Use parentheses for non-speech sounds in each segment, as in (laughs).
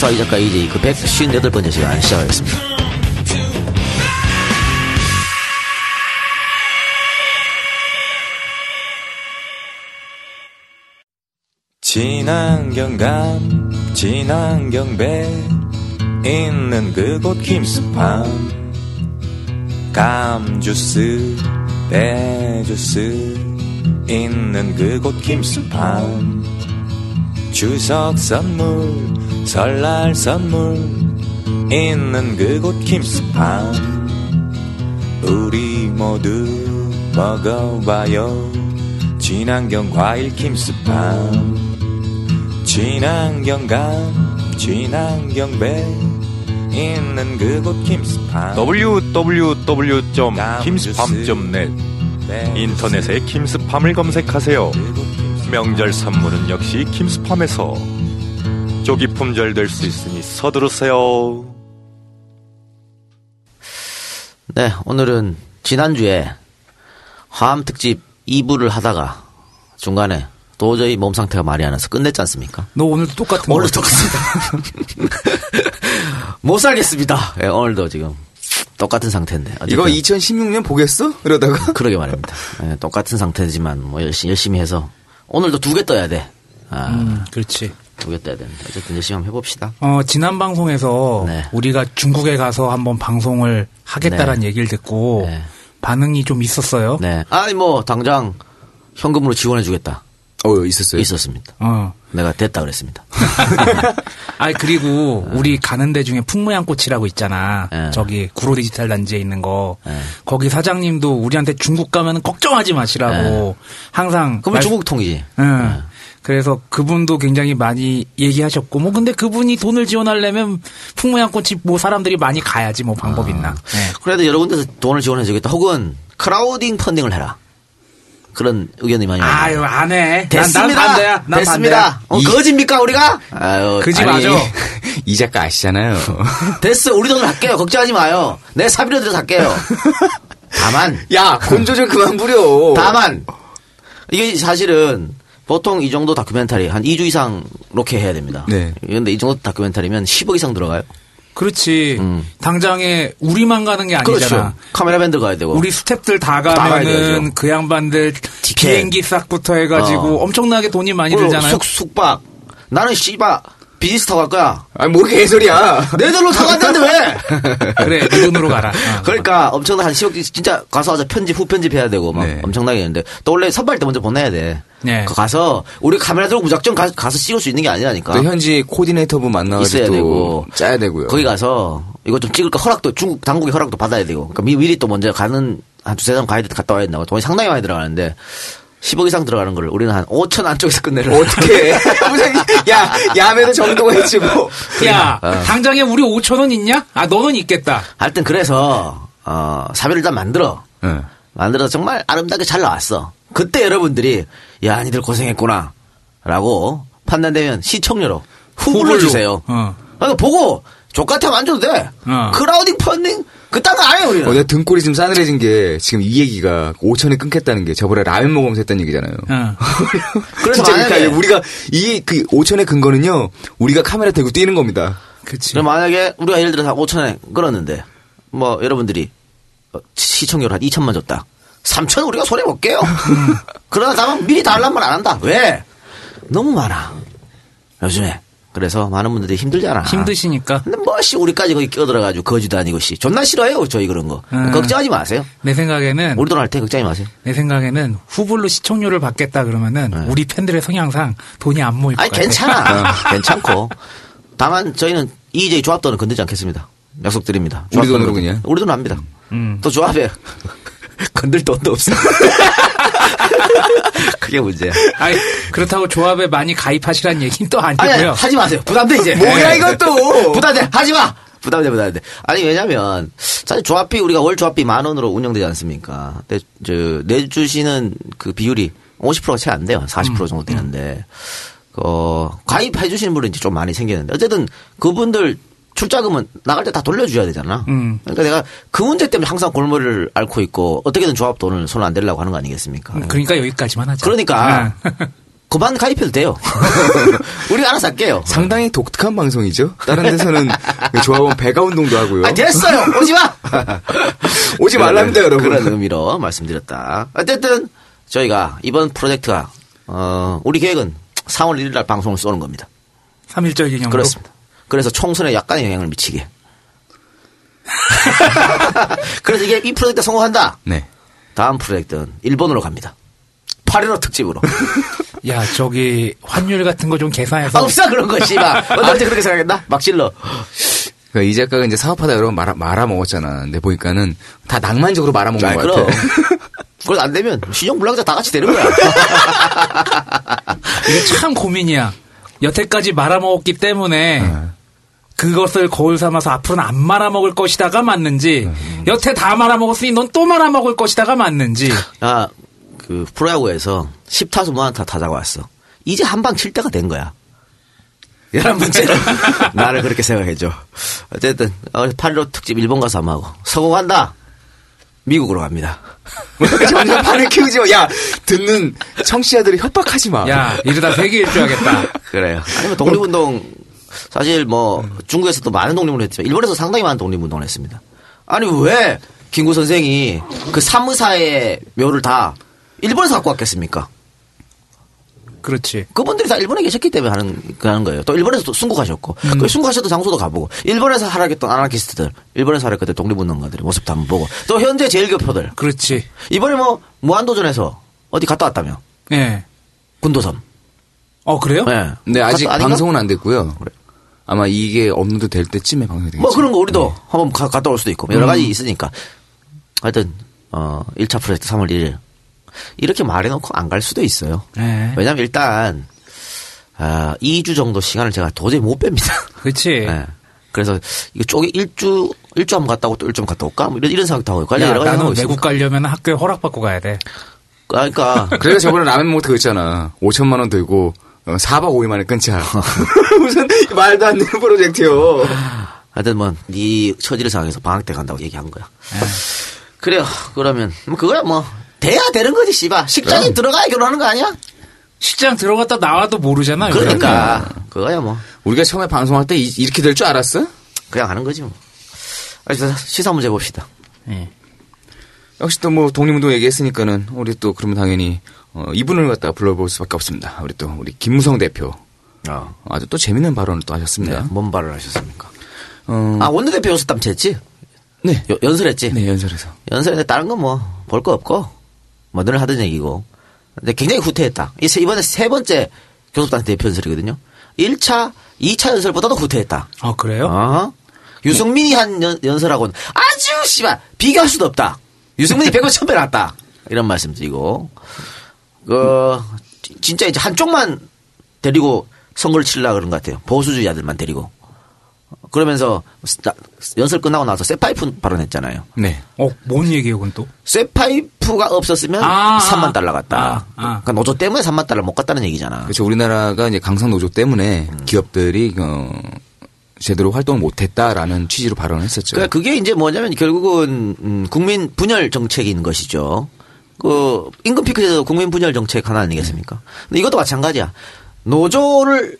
이 박사 이 작가 이제 그 158번째 시간 시작하겠습니다. 진안경감 진안경배 있는 그곳 김스팜 감주스 배주스 있는 그곳 김스팜 추석 선물 설날 선물 있는 그곳 김스팜 우리 모두 먹어봐요. 진안경 과일 김스팜 진안경감 진안경배 있는 그곳 김스팜 www.kimspam.net 인터넷에 킴스팜을 검색하세요. 명절 선물은 역시 킴스팜에서 쪽이 품절될 수 있으니 서두르세요. 네, 오늘은 지난주에 화암 특집 2부를 하다가 중간에 도저히 몸 상태가 말이 안 와서 끝냈지 않습니까? 너 오늘도 똑같은 오늘 거 똑같습니다. (laughs) 못 살겠습니다. 예, 오늘도 지금 똑같은 상태인데. 이거 어쨌든 2016년 보겠어? 이러다가 (laughs) 그러게 말입니다. 예, 똑같은 상태지만 뭐 열심히, 열심히 해서 오늘도 두 개 떠야 돼. 아, 음, 그렇지. 떠야 되는데 어쨌든 열심히 한번 해봅시다. 어, 지난 방송에서 네. 우리가 중국에 가서 한번 방송을 하겠다라는 네. 얘기를 듣고 네. 반응이 좀 있었어요. 네, 아니 뭐 당장 현금으로 지원해주겠다. 어 있었어요. 있었습니다. 어. 내가 됐다 그랬습니다. (laughs) (laughs) 아 그리고 우리 가는 데 중에 풍무양꽃이라고 있잖아. 네. 저기 구로 디지털 단지에 있는 거. 네. 거기 사장님도 우리한테 중국 가면 걱정하지 마시라고 항상. 그러면 말- 중국 통이지. 응. 그래서 그분도 굉장히 많이 얘기하셨고 뭐 근데 그분이 돈을 지원하려면 풍무양꽃이 뭐 사람들이 많이 가야지 뭐 방법 이 있나. 네. 그래도 여러 군데서 돈을 지원해 주겠다. 혹은 크라우딩 펀딩을 해라. 그런 의견이 많이 나와요. 아유 안 해. 됐습니다. 난, 난 반대야. 난 됐습니다. 어, 이- 거짓입니까 우리가? 아유, 그지 맞아. (laughs) 이 작가 아시잖아요. (laughs) 됐어. 우리 돈으로 할게요. 걱정하지 마요. 내 사비로 들여서 할게요. (laughs) 다만, 야 건조절 그만 부려. 다만 이게 사실은 보통 이 정도 다큐멘터리 한 2주 이상 로케 해야 됩니다. 네. 그런데 이 정도 다큐멘터리면 10억 이상 들어가요. 그렇지. 음. 당장에 우리만 가는 게 아니잖아. 그렇죠. 카메라맨들 가야 되고. 우리 스탭들 다 가면은. 그 양반들 티켓. 비행기 싹부터 해가지고 어. 엄청나게 돈이 많이 들잖아요. 숙, 숙박. 나는 씨바 비즈니스 타고 갈 거야. 아니 뭐 개소리야. 내 돈으로 타고 왔는데 왜? (laughs) 그래, 네 돈으로 가라. 어. (laughs) 그러니까 엄청나 한 10억 진짜 가서 와서 편집 후 편집 해야 되고 막 네. 엄청나게 했는데 또 원래 선발 때 먼저 보내야 돼. 네. 그 가서 우리 카메라 들고 무작정 가, 서 찍을 수 있는 게 아니라니까. 또 현지 코디네이터분 만나가지고 있어야 또 되고 짜야 되고요. 거기 가서 이거 좀 찍을까 허락도 중국 당국의 허락도 받아야 되고. 그러니까 미, 미리 또 먼저 가는 한 두세 장 가야 돼 갔다 와야 된다고 돈이 상당히 많이 들어가는데 10억 이상 들어가는 걸 우리는 한 5천 안쪽에서 끝내려. 어떻게? (laughs) 무슨 야 야매도 정도가 있지 뭐. 야, 어. 당장에 우리 5천 원 있냐? 아, 너는 있겠다. 하여튼 그래서 어, 사비를 일단 만들어. 응. 만들어서 정말 아름답게 잘 나왔어. 그때 여러분들이 야 니들 고생했구나 라고 판단되면 시청료로 후불로. 주세요. 어. 그러니까 보고 족같으면 안 줘도 돼. 어. 크라우딩 펀딩 그딴 거 안 해요 우리는. 어, 내 등골이 좀 싸늘해진 게 지금 이 얘기가 5천에 끊겠다는 게 저번에 라면 먹으면서 했던 얘기잖아요. 어. (laughs) 그래서 진짜 만약에 그러니까 우리가 이 그 5천의 근거는요. 우리가 카메라 대고 뛰는 겁니다. 그치. 그럼 만약에 우리가 예를 들어서 5천에 끌었는데 뭐 여러분들이 어, 시청료를 한 2천만 줬다. 3천 우리가 손해 볼게요. 그러다 가면 미리 달란 말 안 한다. 왜? 너무 많아. 요즘에. 그래서 많은 분들이 힘들잖아. 힘드시니까. 근데 뭐씨 우리까지 거기 끼어들어가지고 거지도 아니고 씨 존나 싫어해요 저희 그런 거. 음. 걱정하지 마세요. 내 생각에는 우리 돈할 때 걱정하지 마세요. 내 생각에는 후불로 시청료를 받겠다 그러면은 우리 팬들의 성향상 돈이 안 모일 것 네. 아니. 괜찮아. (laughs) 괜찮고. 다만 저희는 EJ 조합돈은 건들지 않겠습니다. 약속드립니다. 우리 돈으로 그냥? 우리 돈 합니다. 음. 또 조합에 (laughs) 건들 돈도 없어. (laughs) (laughs) 그게 문제야. 아니, 그렇다고 조합에 많이 가입하시라는 얘기는 또 아니, 아니고요. 아니 하지 마세요. 부담돼 이제. 뭐야, 이것도! 부담돼. 하지 마. 부담돼 부담돼. 아니 왜냐면 사실 조합비 우리가 월 조합비 만 원으로 운영되지 않습니까? 근데 저 내주시는 그 비율이 50%가 채 안 돼요. 40% 정도 되는데 어 가입해 주시는 분은 이제 좀 많이 생기는데 어쨌든 그분들 출자금은 나갈 때 다 돌려줘야 되잖아. 음. 그러니까 내가 그 문제 때문에 항상 골머리를 앓고 있고 어떻게든 조합 돈을 손안 대려고 하는 거 아니겠습니까? 그러니까 여기까지만 하자. 그러니까. 응. (laughs) 그만 가입해도 돼요. (laughs) (laughs) 우리가 알아서 할게요. 상당히 독특한 방송이죠. 다른 데서는 조합원 배가 운동도 하고요. 아, 됐어요! 오지 마! 오지 말랍니다, 여러분. 그런 의미로 말씀드렸다. 어쨌든, 저희가 이번 프로젝트가, 어, 우리 계획은 3월 1일 날 방송을 쏘는 겁니다. 3일절 기념으로. 그렇습니다. 그래서 총선에 약간의 영향을 미치게. (laughs) 그래서 이게 이 프로젝트 성공한다. 네. 다음 프로젝트는 일본으로 갑니다. 8.15 특집으로. (laughs) 야, 저기 환율 같은 거좀 아, 계산해서 없어 그런 거 씨발. 너한테 그렇게 생각했나? 막 질러. 그러니까 이 작가가 이제 사업하다 여러 번 말아, 말아 먹었잖아. 근데 보니까는 다 낭만적으로 말아먹는 아, 것 그럼. 같아. (laughs) 그건 안 되면 신용 불량자 다 같이 되는 거야. 이게 참 고민이야. 여태까지 말아먹었기 때문에 네. 그것을 거울 삼아서 앞으로는 안 말아먹을 것이다가 맞는지 네. 여태 다 말아먹었으니 넌 또 말아먹을 것이다가 맞는지 (laughs) 아, 그 프로야구에서 10타수 무안타 타자가 왔어. 이제 한 방 칠 때가 된 거야. 열한 번째로 (laughs) 나를 그렇게 생각해줘. 어쨌든 8.15 특집 일본 가서 한번 하고 성공한다. 미국으로 갑니다. (laughs) 점점 판을 키우지 마. 야, 듣는 청취자들이 협박하지 마. 야 이러다 세계 일주하겠다. 그래요. 아니면 독립운동 사실 뭐 중국에서도 많은 독립운동 했지만 일본에서 상당히 많은 독립운동을 했습니다. 아니 왜 김구 선생이 그 삼의사의 묘를 다 일본에서 갖고 왔겠습니까? 그렇지. 그분들이 다 일본에 계셨기 때문에 하는, 하는 거예요. 또 일본에서 또 순국하셨고, 그 순국하셨던 장소도 가보고, 일본에서 활약했던 아나키스트들, 일본에서 활약했던 독립운동가들의 모습도 한번 보고, 또 현재 제일교표들. 그렇지. 이번에 뭐, 무한도전에서 어디 갔다 왔다며? 예. 군도섬. 어 그래요? 예. 근데 아직 갔다-? 방송은 안 됐고요. 아마 이게 업로드 될 때쯤에 방송이 되겠죠. 뭐 그런 거 우리도 한번 가- 갔다 올 수도 있고, 여러 가지 있으니까. 하여튼, 어, 1차 프로젝트 3월 1일. 이렇게 말해놓고 안 갈 수도 있어요. 예. 왜냐면 일단, 아, 2주 정도 시간을 제가 도저히 못 뺍니다. 그렇지. 예. (laughs) 그래서 이거 쪼개 일주 일주 한번 갔다 오고 또 일주 한번 갔다 올까? 뭐 이런 이런 생각도 하고 야, 여러 가지 나는 외국 있으니까. 가려면 학교에 허락받고 가야 돼. 그러니까 (laughs) 그래서 저번에 라면 때 그랬잖아. 5천만 원 들고 어, 4박 5일 만에 끊자. (laughs) 무슨 말도 안 되는 프로젝트요. 하여튼 뭐 네 처지를 생각해서 방학 때 간다고 얘기한 거야. 그래요. 그러면 뭐 그거야 뭐 돼야 되는 거지 씨발. 식장에 들어가야 결혼하는 거 아니야? 식장 들어갔다 나와도 모르잖아. 요즘. 그러니까 그거야 뭐 우리가 처음에 방송할 때 이- 이렇게 될 줄 알았어? 그냥 하는 거지 뭐. 시사 문제 봅시다. 예. 역시 또 뭐 독립운동 얘기했으니까는 우리 또 그러면 당연히 어, 이분을 갖다가 불러볼 수밖에 없습니다. 우리 또 우리 김무성 대표 어. 아주 또 재밌는 발언을 또 하셨습니다. 뭔 말을 하셨습니까? 어, 아 원내대표 연습 땀치했지? 네. 여- 연설했지? 네, 연설에서. 연설에 다른 건 뭐 볼 거 없고 뭐 늘 하던 얘기고 근데 굉장히 후퇴했다. 이번에 세 번째 교섭단 대표 연설이거든요. 1차, 2차 연설보다도 후퇴했다. 아 그래요? 어? 유승민이 한 연, 연설하고는 아주 씨발 비교할 수도 없다. 유승민이 100원 천배 났다. 이런 말씀 드리고 그 지- 진짜 이제 한쪽만 데리고 선거를 치려고 그런 것 같아요. 보수주의자들만 데리고 그러면서 나- 연설 끝나고 나서 세파이프 발언했잖아요. 네. 어, 뭔 얘기예요, 그건 또? 쇠파이프가 없었으면 아, 3만 아. 달러 갔다. 아, 아. 그러니까 노조 때문에 3만 달러 못 갔다는 얘기잖아. 그렇죠. 우리나라가 이제 강성 노조 때문에 음. 기업들이 어, 제대로 활동을 못했다라는 취지로 발언을 했었죠. 그러니까 그게 이제 뭐냐면 결국은 음, 국민 분열 정책인 것이죠. 그 임금 피크제도 국민 분열 정책 하나 아니겠습니까? 근데 이것도 마찬가지야. 노조를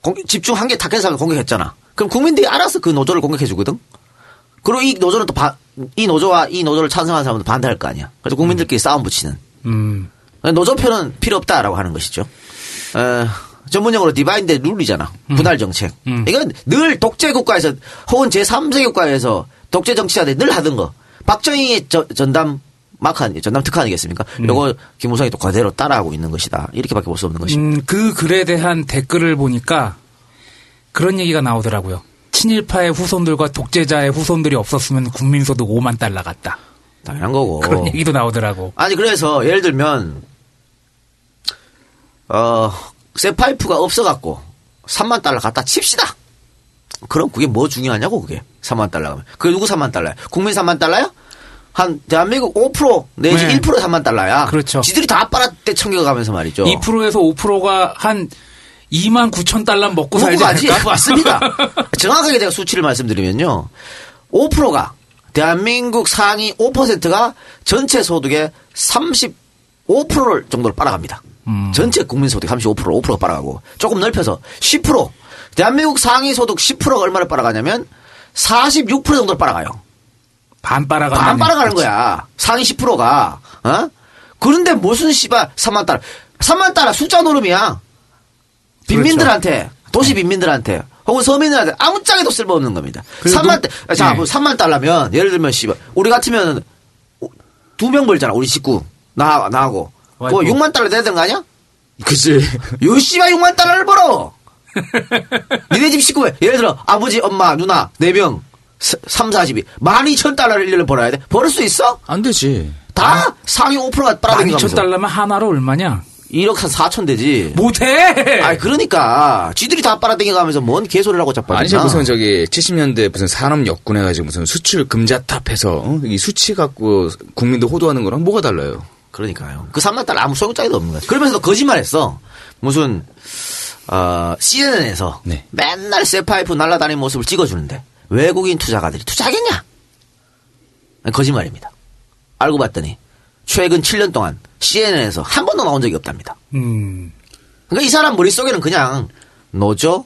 공- 집중 한개 타겟을 공격했잖아. 그럼 국민들이 알아서 그 노조를 공격해 주거든. 그리고 이 노조는 또이 노조와 이 노조를 찬성하는 사람도 반대할 거 아니야. 그래서 국민들끼리 싸움 붙이는. 음. 노조표는 필요 없다라고 하는 것이죠. 어, 전문용어로 divide and rule이잖아. 분할 정책. 이건 늘 독재 국가에서 혹은 제3세 국가에서 독재 정치자들이 늘 하던 거. 박정희의 저- 전담 마크 아니, 전담 특허 아니겠습니까? 요거 김무성이 또 그대로 따라하고 있는 것이다. 이렇게밖에 볼 수 없는 것입니다. 음, 그 글에 대한 댓글을 보니까 그런 얘기가 나오더라고요. 친일파의 후손들과 독재자의 후손들이 없었으면 국민소득 5만 달러 같다. 당연한 거고. 그런 얘기도 나오더라고. 아니 그래서 예를 들면 어 쇠파이프가 없어갖고 3만 달러 갖다 칩시다. 그럼 그게 뭐 중요하냐고 그게 3만 달러면 그게 누구 3만 달러야? 국민 3만 달러야? 한 대한민국 5% 내지 네. 1% 3만 달러야. 그렇죠. 지들이 다 빨아떼 챙겨가면서 말이죠. 2%에서 5%가 한 2만 9천 달러 먹고 살지 않을까? 맞습니다. (laughs) 정확하게 제가 수치를 말씀드리면요. 5%가 대한민국 상위 5%가 전체 소득의 35%를 정도를 빨아갑니다. 음. 전체 국민 소득 35% 5%가 빨아가고 조금 넓혀서 10% 대한민국 상위 소득 10%가 얼마를 빨아가냐면 46% 정도를 빨아가요. 반 빨아가. 반 빨아가는 거야. 상위 10%가. 어? 그런데 무슨 씨발 3만 달러. 3만 달러 숫자 노름이야. 빈민들한테 도시 빈민들한테 혹은 서민들한테 아무짝에도 쓸모없는 겁니다. 그래도- 3만 달, 자, 네. 뭐 3만 달러면 예를 들면 씨발 우리 같으면 두 명 벌잖아. 우리 식구 나 나하고. 아이고. 6만 달러 내야 되는 거 아니야? 그치. 요 씨발 6만 달러를 벌어. (laughs) 니네 집 식구에 예를 들어 아버지, 엄마, 누나 네 명 3, 40이 12,000달러를 1년을 벌어야 돼? 벌을 수 있어? 안 되지. 다 상위 5%가 빨아들이면서 12,000달러면 하나로 얼마냐? 1억 한 4천 되지. 못해! 아니 그러니까 지들이 다 빨아당겨 가면서 뭔 개소리를 하고 자빠졌나. 아니, 무슨 저기 70년대 무슨 산업 역군 해가지고 무슨 수출 금자탑 해서 어? 이 수치 갖고 국민들 호도하는 거랑 뭐가 달라요? 그러니까요. 그 3만 달러 아무 소용짜리도 없는 거야. 그러면서도 거짓말 했어. 무슨 어, CNN에서 네. 맨날 쇠파이프 날아다니는 모습을 찍어주는데 외국인 투자가들이 투자하겠냐? 거짓말입니다. 알고 봤더니 최근 7년 동안 CNN에서 한 번도 나온 적이 없답니다. 음. 그러니까 이 사람 머릿속에는 그냥 노조,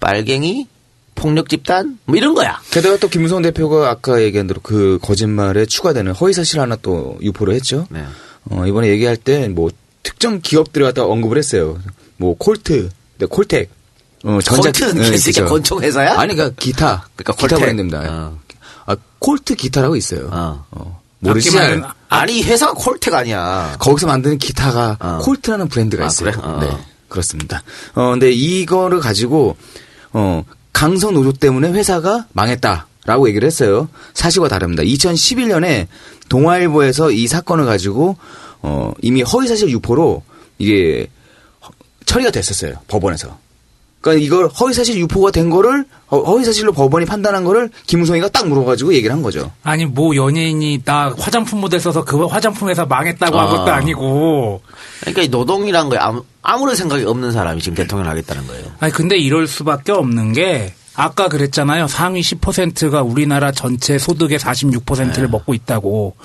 빨갱이, 폭력 집단 뭐 이런 거야. 게다가 또 김무성 대표가 아까 얘기한 대로 그 거짓말에 추가되는 허위 사실 하나 또 유포를 했죠. 네. 어, 이번에 얘기할 때 뭐 특정 기업들을 갖다 언급을 했어요. 뭐 콜트, 네, 콜텍, 어, 콜트는 네, 개새끼야, 그죠. 권총 회사야? 아니 그러니까 기타, 그러니까 기타. 브랜드입니다. 어. 아, 콜트 기타라고 있어요. 어. 어? 악기만 하는- 아니 회사가 콜텍 아니야. 거기서 만드는 기타가 어. 콜트라는 브랜드가 아, 있어요. 그래? 어. 네, 그렇습니다. 어, 근데 이거를 가지고 어, 강성 노조 때문에 회사가 망했다 라고 얘기를 했어요. 사실과 다릅니다. 2011년에 동아일보에서 이 사건을 가지고 어, 이미 허위사실 유포로 이게 허- 처리가 됐었어요. 법원에서. 그러니까 이걸 허위사실 유포가 된 거를 어, 허위사실로 법원이 판단한 거를 김우성이가 딱 물어가지고 얘기를 한 거죠. 아니, 뭐 연예인이 나 화장품 모델 써서 그 화장품 회사 망했다고 한 아. 것도 아니고. 그러니까 이 노동이란 거에 아무, 아무런 생각이 없는 사람이 지금 대통령을 하겠다는 거예요. 아니, 근데 이럴 수밖에 없는 게 아까 그랬잖아요. 상위 10%가 우리나라 전체 소득의 46%를 먹고 있다고.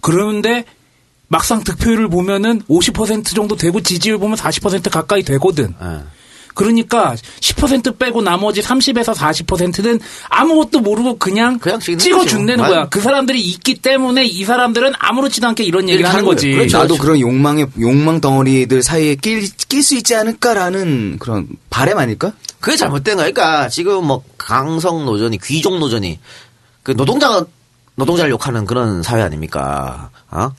그런데 막상 득표율을 보면은 50% 정도 되고 지지율 보면 40% 가까이 되거든. 예. 그러니까 10% 빼고 나머지 30에서 40%는 아무것도 모르고 그냥, 그냥 찍어준다는 거지. 거야. 그 사람들이 있기 때문에 이 사람들은 아무렇지도 않게 이런 얘기를 하는 거지. 그렇죠. 나도 그런 욕망의 욕망 덩어리들 사이에 낄수 있지 않을까라는 그런 바램 아닐까? 그게 잘못된 거야. 그러니까 지금 뭐 강성 노조니 귀족 노조니 그 노동자가 노동자를 욕하는 그런 사회 아닙니까? 어?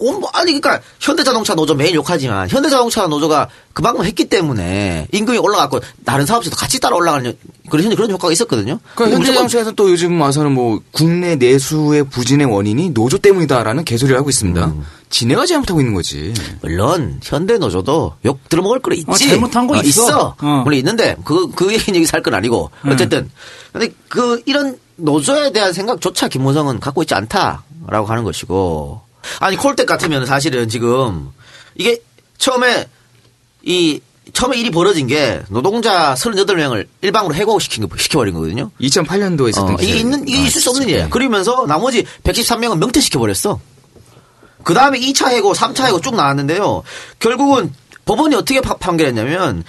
어, 뭐, 아니 그러니까 현대자동차 노조 매일 욕하지만 현대자동차 노조가 그만큼 했기 때문에 임금이 올라갔고 다른 사업체도 같이 따라 올라가는 그런 현재 그런 효과가 있었거든요. 그러니까 무조건 현대자동차에서 또 요즘 와서는 뭐 국내 내수의 부진의 원인이 노조 때문이다라는 개소리를 하고 있습니다. 음. 지네가 잘못하고 있는 거지. 물론 현대 노조도 욕 들어먹을 거리 있지. 어, 잘못한 거 있어. 어. 물론 있는데 그그 얘기 얘기 살건 아니고 어쨌든 근데 그 이런 노조에 대한 생각조차 김무성은 갖고 있지 않다라고 하는 것이고 아니 콜텍 같으면 사실은 지금 이게 처음에 이 처음에 일이 벌어진 게 노동자 38명을 일방으로 해고시킨 거 시켜버린 거거든요. 2008년도에 있었던 어, 이게. 있는 이게 아, 있을 수 없는 진짜. 일이에요. 그러면서 나머지 113명은 명퇴시켜 버렸어. 그 다음에 2차 해고, 3차 해고 쭉 나왔는데요. 결국은 법원이 어떻게 파- 판결했냐면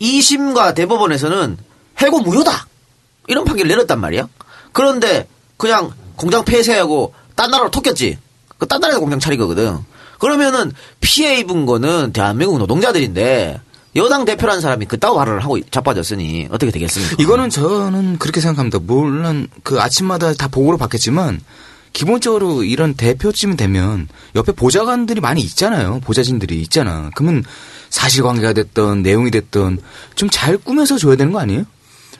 2심과 대법원에서는 해고 무효다 이런 판결을 내렸단 말이야. 그런데 그냥 공장 폐쇄하고 딴 나라로 톡겼지. 그딴 나라에서 공장 차린 거거든. 그러면은 피해 입은 거는 대한민국 노동자들인데 여당 대표라는 사람이 그따구 발언을 하고 자빠졌으니 어떻게 되겠습니까? 이거는 저는 그렇게 생각합니다. 물론 그 아침마다 다 보고를 받겠지만 기본적으로 이런 대표쯤이 되면 옆에 보좌관들이 많이 있잖아요. 보좌진들이 있잖아. 그러면 사실관계가 됐던 내용이 됐던 좀 잘 꾸며서 줘야 되는 거 아니에요?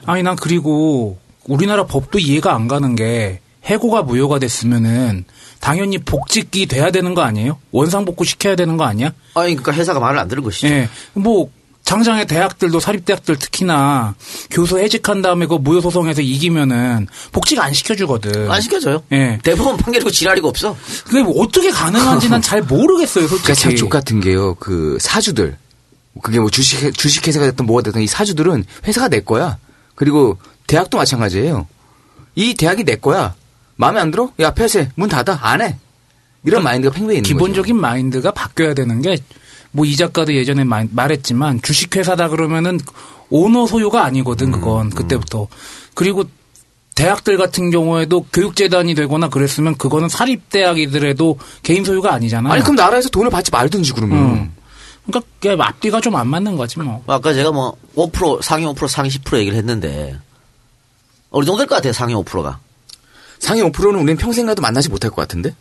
아니 난 그리고 우리나라 법도 이해가 안 가는 게 해고가 무효가 됐으면은 당연히 복직이 돼야 되는 거 아니에요? 원상복구 시켜야 되는 거 아니야? 아니 그러니까 회사가 말을 안 들은 것이죠. 예. 뭐 장장의 대학들도 사립대학들 특히나 교수 해직한 다음에 그 무효 소송에서 이기면은 복직 안 시켜주거든. 안 시켜줘요. 예. 대법원 판결이고 지랄이고 없어. 그게 뭐 어떻게 가능한지 난잘 모르겠어요, 솔직히. 그러니까 참 족 같은 게요. 그 사주들. 그게 뭐 주식, 주식회사가 됐든 뭐가 됐든 이 사주들은 회사가 내 거야. 그리고 대학도 마찬가지예요. 이 대학이 내 거야. 마음에 안 들어? 야, 폐쇄. 문 닫아. 안 해. 이런 마인드가 팽배해 있는 기본적인 마인드가 바뀌어야 되는 게 뭐 이 작가도 예전에 마- 말했지만 주식회사다 그러면은 오너 소유가 아니거든 그건 그때부터 그리고 대학들 같은 경우에도 교육재단이 되거나 그랬으면 그거는 사립대학이더라도 개인 소유가 아니잖아요. 아니 그럼 나라에서 돈을 받지 말든지 그러면. 음. 그러니까 그게 앞뒤가 좀 안 맞는 거지 뭐. 아까 제가 뭐 5% 상위 5% 상위 10% 얘기를 했는데 어느 정도 될것 같아요 상위 5%가 상위 5%는 우리는 평생 가도 만나지 못할 것 같은데?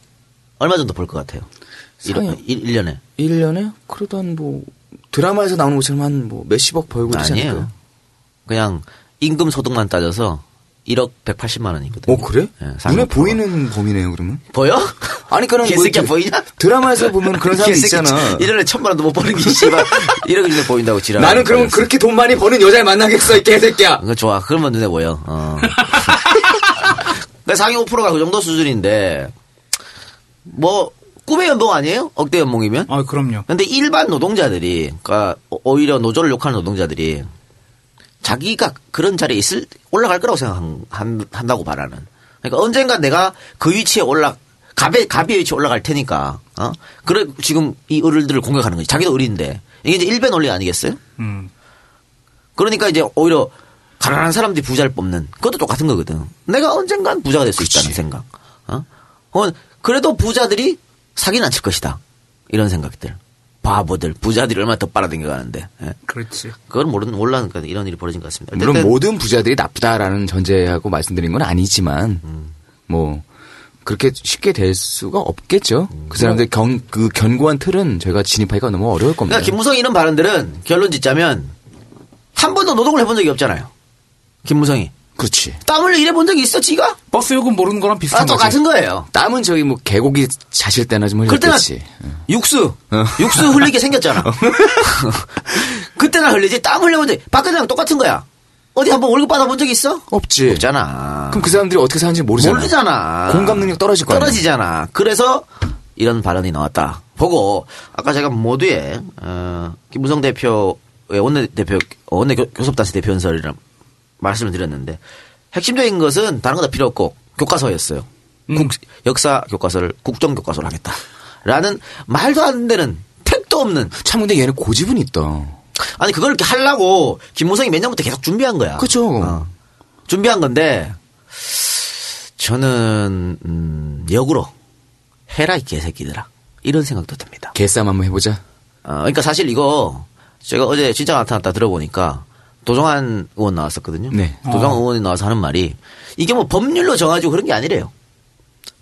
얼마 정도 벌것 같아요? 상위- 1, 1년에 1년에? 그래도 한 뭐, 드라마에서 나오는 것처럼 한 뭐 몇십억 벌고 그러지 아니에요. 않을까요? 그냥 임금 소득만 따져서 1억 180만 원이거든요. 어, 그래? 예, 상위 눈에 5%가. 보이는 범위네요, 그러면. 보여? 아니, 그럼 뭐 개새끼야 이렇게 보이냐? 드라마에서 보면 그런 사람 개새끼 있잖아. 1년에 천만 원도 못 버는 게 씨발 (laughs) 1억 눈에 보인다고 지랄. 나는 그럼 그렇게 돈 많이 버는 여자를 만나겠어, 이 개새끼야. 그거 좋아. 그러면 눈에 보여. 어. (laughs) 그러니까 상위 5%가 그 정도 수준인데 뭐 꿈의 연봉 아니에요? 억대 연봉이면? 아 그럼요. 근데 일반 노동자들이, 그러니까 오히려 노조를 욕하는 노동자들이 자기가 그런 자리에 있을 올라갈 거라고 생각한다고 바라는. 그러니까 언젠가 내가 그 위치에 올라 갑의 갑의 위치에 올라갈 테니까. 어? 그래 지금 이 을들을 공격하는 거지. 자기도 을인데 이게 이제 일배 논리 아니겠어요? 음. 그러니까 이제 오히려 가난한 사람들이 부자를 뽑는 그것도 똑같은 거거든. 내가 언젠간 부자가 될 수 있다는 생각. 어? 어, 그래도 부자들이 사기는 안 칠 것이다. 이런 생각들. 바보들, 부자들이 얼마나 더 빨아당겨 가는데. 예. 그렇지. 그걸 모르는, 몰라니까 이런 일이 벌어진 것 같습니다. 물론 모든 부자들이 나쁘다라는 전제하고 말씀드린 건 아니지만, 뭐, 그렇게 쉽게 될 수가 없겠죠. 그 사람들 경, 그 견고한 틀은 저희가 진입하기가 너무 어려울 겁니다. 그러니까 김무성 이런 발언들은 결론 짓자면 한 번도 노동을 해본 적이 없잖아요. 김무성이. 그렇지. 땀 흘려 일해본 적이 있어, 지가? 버스 요금 모르는 거랑 비슷한 아. 똑같은 거예요. 땀은 저기 뭐 개고기 자실 때나 좀 그때나 흘렸겠지. 육수, 어. 육수 흘리게 생겼잖아. (laughs) (laughs) 그때나 흘리지 땀 흘려본 적, 박 회장 똑같은 거야. 어디 한번 월급 받아본 적 있어? 없지. 없잖아. 그럼 그 사람들이 어떻게 사는지 모르잖아. 모르잖아. 공감 능력 떨어질 거 아니야. 떨어지잖아. 그래서 이런 발언이 나왔다. 보고 아까 제가 모두에 어, 김무성 대표의 원내 대표 원내 교- 교섭단체 대표 연설이라 말씀을 드렸는데 핵심적인 것은 다른 거 다 필요 없고 교과서였어요. 국- 역사 교과서를 국정 교과서로 하겠다라는 말도 안 되는 택도 없는 참 근데 얘는 고집은 있다. 아니 그걸 이렇게 하려고 김무성이 몇 년부터 계속 준비한 거야. 그죠. 어. 준비한 건데 저는 음, 역으로 해라 이 개새끼들아 이런 생각도 듭니다. 개싸움 한번 해보자. 어, 그러니까 사실 이거 제가 어제 진짜 나타났다 들어보니까 도정환 의원 나왔었거든요. 네. 도정환 어. 의원이 나와서 하는 말이 이게 뭐 법률로 정하지고 그런 게 아니래요.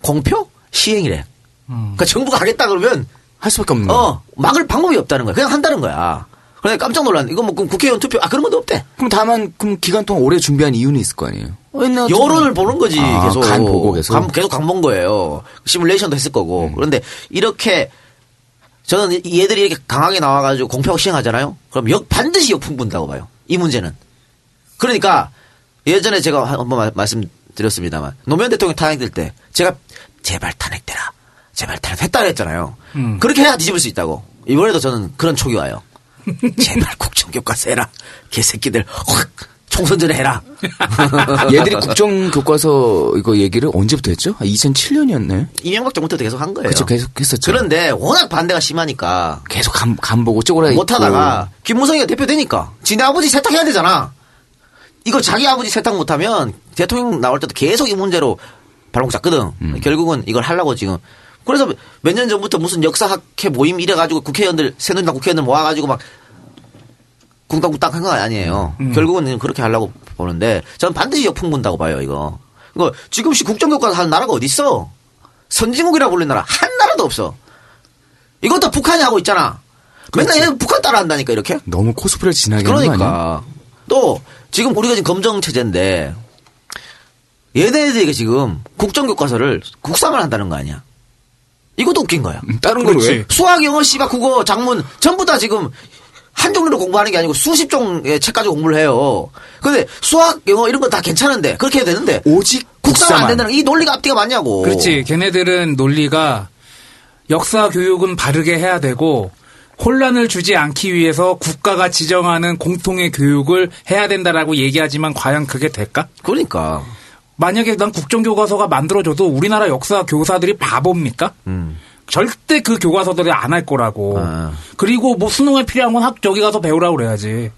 공표 시행이래. 그러니까 정부가 하겠다 그러면 할 수밖에 없는 거야. 어 막을 방법이 없다는 거야. 그냥 한다는 거야. 그래 깜짝 놀랐네. 이거 뭐 그럼 국회의원 투표 아 그런 것도 없대. 그럼 다만 그럼 기간 동안 오래 준비한 이유는 있을 거 아니에요. 어, 옛날 여론을 보는 거지 아, 계속 간 보고 계속. 간- 계속 간 본 거예요 시뮬레이션도 했을 거고 음. 그런데 이렇게 저는 이- 얘들이 이렇게 강하게 나와가지고 공표하고 시행하잖아요 그럼 역 반드시 역풍 분다고 봐요 이 문제는. 그러니까 예전에 제가 한번 말- 말씀드렸습니다만 노무현 대통령 탄핵될 때 제가 제발 탄핵되라. 제발 탄핵했다 그랬잖아요. 음. 그렇게 해야 뒤집을 수 있다고. 이번에도 저는 그런 촉이 와요. (laughs) 제발 국정교과서 해라. 개새끼들 확 총선 전에 해라 (laughs) 얘들이 국정 교과서 이거 얘기를 언제부터 했죠? 아, 2007년이었나요? 이명박 정부 때도 계속 한 거예요. 그쵸, 계속 했었죠. 그런데 워낙 반대가 심하니까 계속 간, 간 보고 쪼그라. 못하다가 김무성이가 대표 되니까 지네 아버지 세탁해야 되잖아. 이거 자기 아버지 세탁 못하면 대통령 나올 때도 계속 이 문제로 발목 잡거든. 음. 결국은 이걸 하려고 지금. 그래서 몇 년 전부터 무슨 역사학회 모임 이래가지고 국회의원들 새누리당 국회의원들 모아가지고 막 쿵땅쿵땅 한거 아니에요. 음. 결국은 그렇게 하려고 보는데 저는 반드시 역풍 분다고 봐요 이거. 이거 지금씩 국정교과서 하는 나라가 어디 있어? 선진국이라 불리는 나라 한 나라도 없어. 이것도 북한이 하고 있잖아. 맨날 얘는 북한 따라한다니까 이렇게. 너무 코스프레 거 아니야? 그러니까 또 지금 우리가 지금 검정 체제인데 얘네들이 지금 국정교과서를 국상을 한다는 거 아니야? 이것도 웃긴 거야. 음, 다른 건 왜? 그렇지. 수학, 영어, 씨발, 국어, 장문 전부 다 지금 한 종류로 공부하는 게 아니고 수십 종의 책 가지고 공부를 해요. 근데 수학, 영어 이런 건 다 괜찮은데 그렇게 해야 되는데 오직 국사가 안 국사만. 된다는 이 논리가 앞뒤가 맞냐고. 그렇지. 걔네들은 논리가 역사 교육은 바르게 해야 되고 혼란을 주지 않기 위해서 국가가 지정하는 공통의 교육을 해야 된다라고 얘기하지만 과연 그게 될까? 그러니까 만약에 난 국정교과서가 만들어져도 우리나라 역사 교사들이 바보입니까? 음. 절대 그 교과서들이 안 할 거라고. 아. 그리고 뭐 수능에 필요한 건 학 저기 가서 배우라고 그래야지.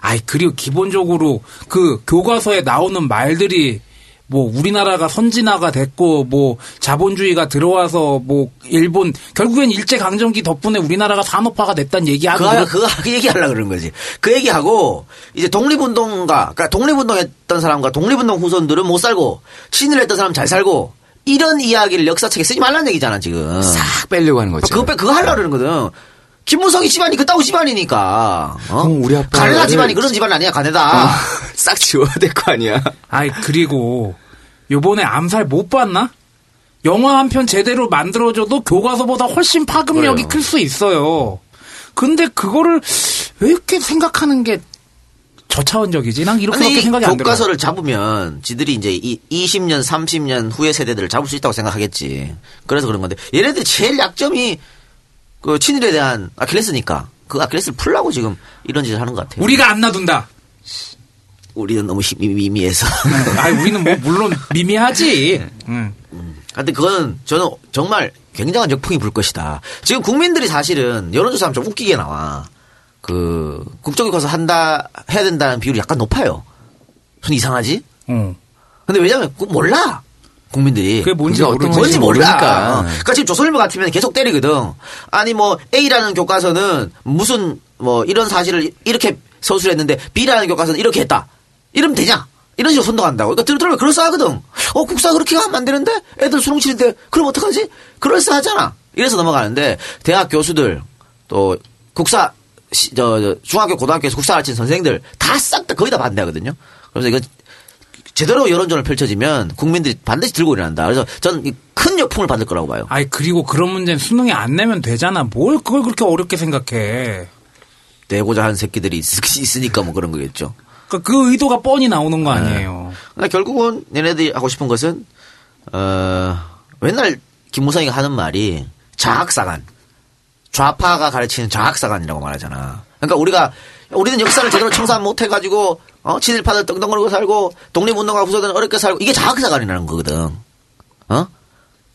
아이 그리고 기본적으로 그 교과서에 나오는 말들이 뭐 우리나라가 선진화가 됐고 뭐 자본주의가 들어와서 뭐 일본 결국엔 일제 강점기 덕분에 우리나라가 산업화가 됐다는 얘기하고 그거, 그거 그 얘기 하려고 그런 거지. 그 얘기하고, 이제 독립운동가, 그러니까 독립운동 했던 사람과 독립운동 후손들은 못 살고, 친일 했던 사람 잘 살고, 이런 이야기를 역사책에 쓰지 말라는 얘기잖아, 지금. 싹 빼려고 하는 거죠. 그거 빼, 그거 하려고 그러는 거거든. 김무성이 집안이 그따구 집안이니까. 어? 그럼 우리 아빠를- 가네다 집안이 그런 집안 아니야, 가네다. 어, (laughs) 싹 지워야 될 거 아니야. 아이 그리고 요번에 암살 못 봤나? 영화 한 편 제대로 만들어줘도 교과서보다 훨씬 파급력이. 클 수 있어요. 근데 그거를 왜 이렇게 생각하는 게 저차원적이지? 난 이렇게밖에 근데 이 생각이 안 들어. 교과서를 잡으면 지들이 이제 이 20년, 30년 후의 세대들을 잡을 수 있다고 생각하겠지. 그래서 그런 건데 얘네들 제일 약점이 그 친일에 대한 아킬레스니까 그 아킬레스를 풀라고 지금 이런 짓을 하는 것 같아요. 우리가 안 놔둔다. 우리는 너무 시- 미미해서. 아, 우리는 뭐 물론 미미하지. 응. 근데 그거는 저는 정말 굉장한 역풍이 불 것이다. 지금 국민들이 사실은 여론조사하면 좀 웃기게 나와. 그 국정교과서 한다 해야 된다는 비율이 약간 높아요. 전 이상하지? 어. 근데 왜냐면 그거 몰라. 국민들이. 그게 뭔지 그게 어떤 모르는 뭔지 건지 몰라. 모르니까. 그러니까 지금 조선일보 같으면 계속 때리거든. 아니 뭐 A라는 교과서는 무슨 뭐 이런 사실을 이렇게 서술했는데 B라는 교과서는 이렇게 했다. 이러면 되냐? 이런 식으로 선동한다고. 그러니까 들- 들으면 그럴싸하거든. 어 국사 그렇게 하면 안 되는데 애들 수능 치는데 그럼 어떡하지? 그럴싸하잖아. 이래서 넘어가는데 대학 교수들 또 국사 시- 저, 저 중학교 고등학교에서 국사 가르치는 선생들 다 싹 다 거의 다 반대하거든요. 그래서 이거 제대로 여론전을 펼쳐지면 국민들이 반드시 들고 일어난다. 그래서 저는 이큰 역풍을 받을 거라고 봐요. 아이 그리고 그런 문제는 수능에 안 내면 되잖아. 뭘 그걸 그렇게 어렵게 생각해. 내고자 하는 새끼들이 있, (laughs) 있으니까 뭐 그런 거겠죠. 그러니까 그 의도가 뻔히 나오는 거 아니에요. 근데 결국은 얘네들이 하고 싶은 것은 어 맨날 김무성이가 하는 말이 자학사관 좌파가 가르치는 자학사관이라고 말하잖아. 그러니까 우리가 우리는 역사를 제대로 청산 못 해가지고 어 친일파들 떵떵거리고 살고 독립운동가 후손들은 어렵게 살고 이게 자학사관이라는 거거든. 어?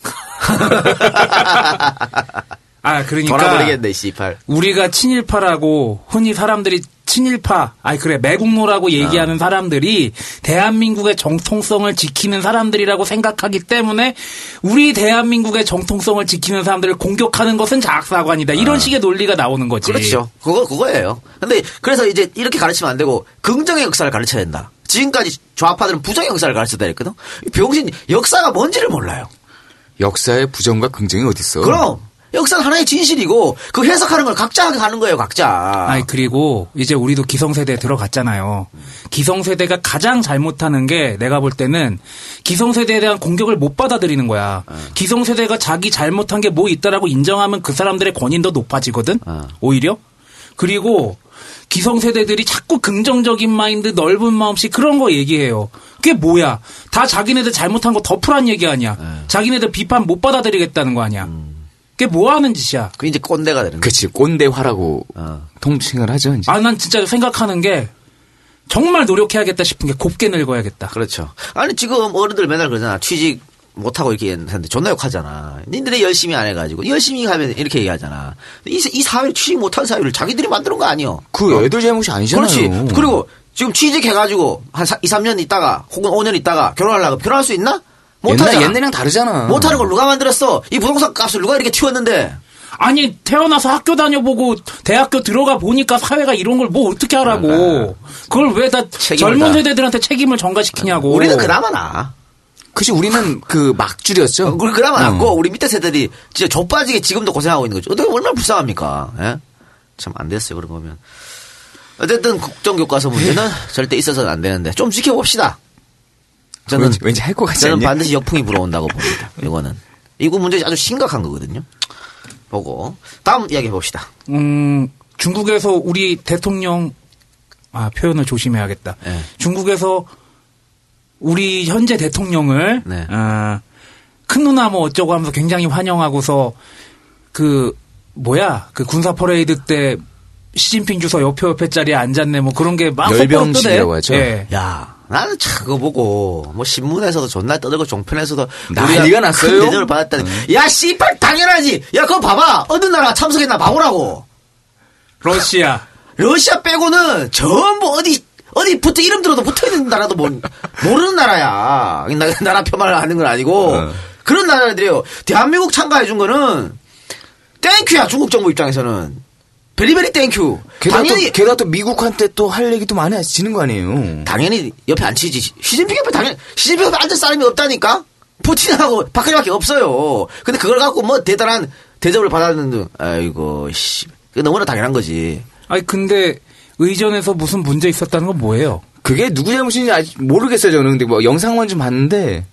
(laughs) 아 그러니까 돌아버리겠네 씨발. 우리가 친일파라고 흔히 사람들이 친일파, 아니 그래 매국노라고 얘기하는 아. 사람들이 대한민국의 정통성을 지키는 사람들이라고 생각하기 때문에 우리 대한민국의 정통성을 지키는 사람들을 공격하는 것은 자학사관이다. 이런 식의 논리가 나오는 거지. 아. 그렇죠. 그거 그거예요. 근데 그래서 이제 이렇게 가르치면 안 되고 긍정의 역사를 가르쳐야 된다. 지금까지 좌파들은 부정의 역사를 가르쳤다 했거든. 이 병신 역사가 뭔지를 몰라요. 역사의 부정과 긍정이 어딨어? 그럼 역사는 하나의 진실이고 그 해석하는 걸 각자 하는 거예요, 각자. 아니 그리고 이제 우리도 기성세대에 들어갔잖아요. 기성세대가 가장 잘못하는 게 내가 볼 때는 기성세대에 대한 공격을 못 받아들이는 거야. 기성세대가 자기 잘못한 게 뭐 있다라고 인정하면 그 사람들의 권위도 높아지거든. 어. 오히려 그리고 기성세대들이 자꾸 긍정적인 마인드, 넓은 마음씨 그런 거 얘기해요. 그게 뭐야? 다 자기네들 잘못한 거 덮으란 얘기 아니야. 자기네들 비판 못 받아들이겠다는 거 아니야. 그게 뭐 하는 짓이야? 그 이제 꼰대가 되는 거예요. 그치 꼰대화라고 어. 통칭을 하죠. 이제. 아, 난 진짜 생각하는 게 정말 노력해야겠다 싶은 게 곱게 늙어야겠다. 그렇죠. 아니 지금 어른들 맨날 그러잖아. 취직 못하고 이렇게 했는데 존나 욕하잖아. 니들이 열심히 안 해가지고 열심히 하면 이렇게 얘기하잖아. 이, 이 사회를 취직 못한 사회를 자기들이 만드는 거 아니요. 그 애들 잘못이 아니잖아요. 그렇지. 그리고 지금 취직해가지고 한 2, 3년 있다가 혹은 5년 있다가 결혼하려고 결혼할 수 있나? 옛날 못하잖아. 옛날이랑 다르잖아. 못하는 걸 누가 만들었어? 이 부동산 값을 누가 이렇게 튀었는데? 아니, 태어나서 학교 다녀보고 대학교 들어가 보니까 사회가 이런 걸 뭐 어떻게 하라고. 그걸 왜 다 젊은 다. 세대들한테 책임을 전가시키냐고. 우리는 그나마 나. 그치 우리는 그 막줄이었죠. 우리 그나마 어. 낫고 우리 밑에 세대들이 진짜 좆빠지게 지금도 고생하고 있는 거죠. 어떻게 얼마나 불쌍합니까? 예? 참 안 됐어요 그런 거면. 어쨌든 국정교과서 문제는 절대 있어서는 안 되는데 좀 지켜봅시다. 저는 왠지, 왠지 할 것 같지 저는 않냐? 반드시 역풍이 불어온다고 봅니다. 이거는 이거 문제 아주 심각한 거거든요. 보고 다음 이야기 해봅시다. 음, 중국에서 우리 대통령, 아, 표현을 조심해야겠다. 네. 중국에서 우리 현재 대통령을, 네. 아, 큰 누나 뭐 어쩌고 하면서 굉장히 환영하고서 그, 뭐야, 그 군사 퍼레이드 때 시진핑 주석 옆에 옆에 자리에 앉았네 뭐 그런 게 막 열병식이라고 하죠. 예. 야 나는 참 그거 보고 뭐 신문에서도 존나 떠들고 종편에서도 난리가 났어요? 큰 대접을 받았다니. 야 씨발 당연하지. 야 그거 봐봐. 어느 나라 참석했나 봐보라고. 러시아. 러시아 빼고는 전부 어디 어디 붙어 이름 들어도 붙어 있는 나라도 뭐, 모르는 나라야. 나, 나라 폄하를 하는 건 아니고 어. 그런 나라들이에요. 대한민국 참가해 준 거는 thank you야 중국 정부 입장에서는 very very thank you. 게다가 당연히 또, 게다가 또 미국한테 또 할 얘기도 많이 하시는 거 아니에요. 당연히 옆에 안 치지. 시진핑 옆에 당연히 시진핑 옆에 앉을 사람이 없다니까. 푸틴하고 박근혜밖에 없어요. 근데 그걸 갖고 뭐 대단한 대접을 받았는데 아이고 씨. 그 너무나 당연한 거지. 아니 근데 의전에서 무슨 문제 있었다는 건 뭐예요? 그게 누구 잘못인지 아직 모르겠어요, 저는. 근데 뭐 영상만 좀 봤는데,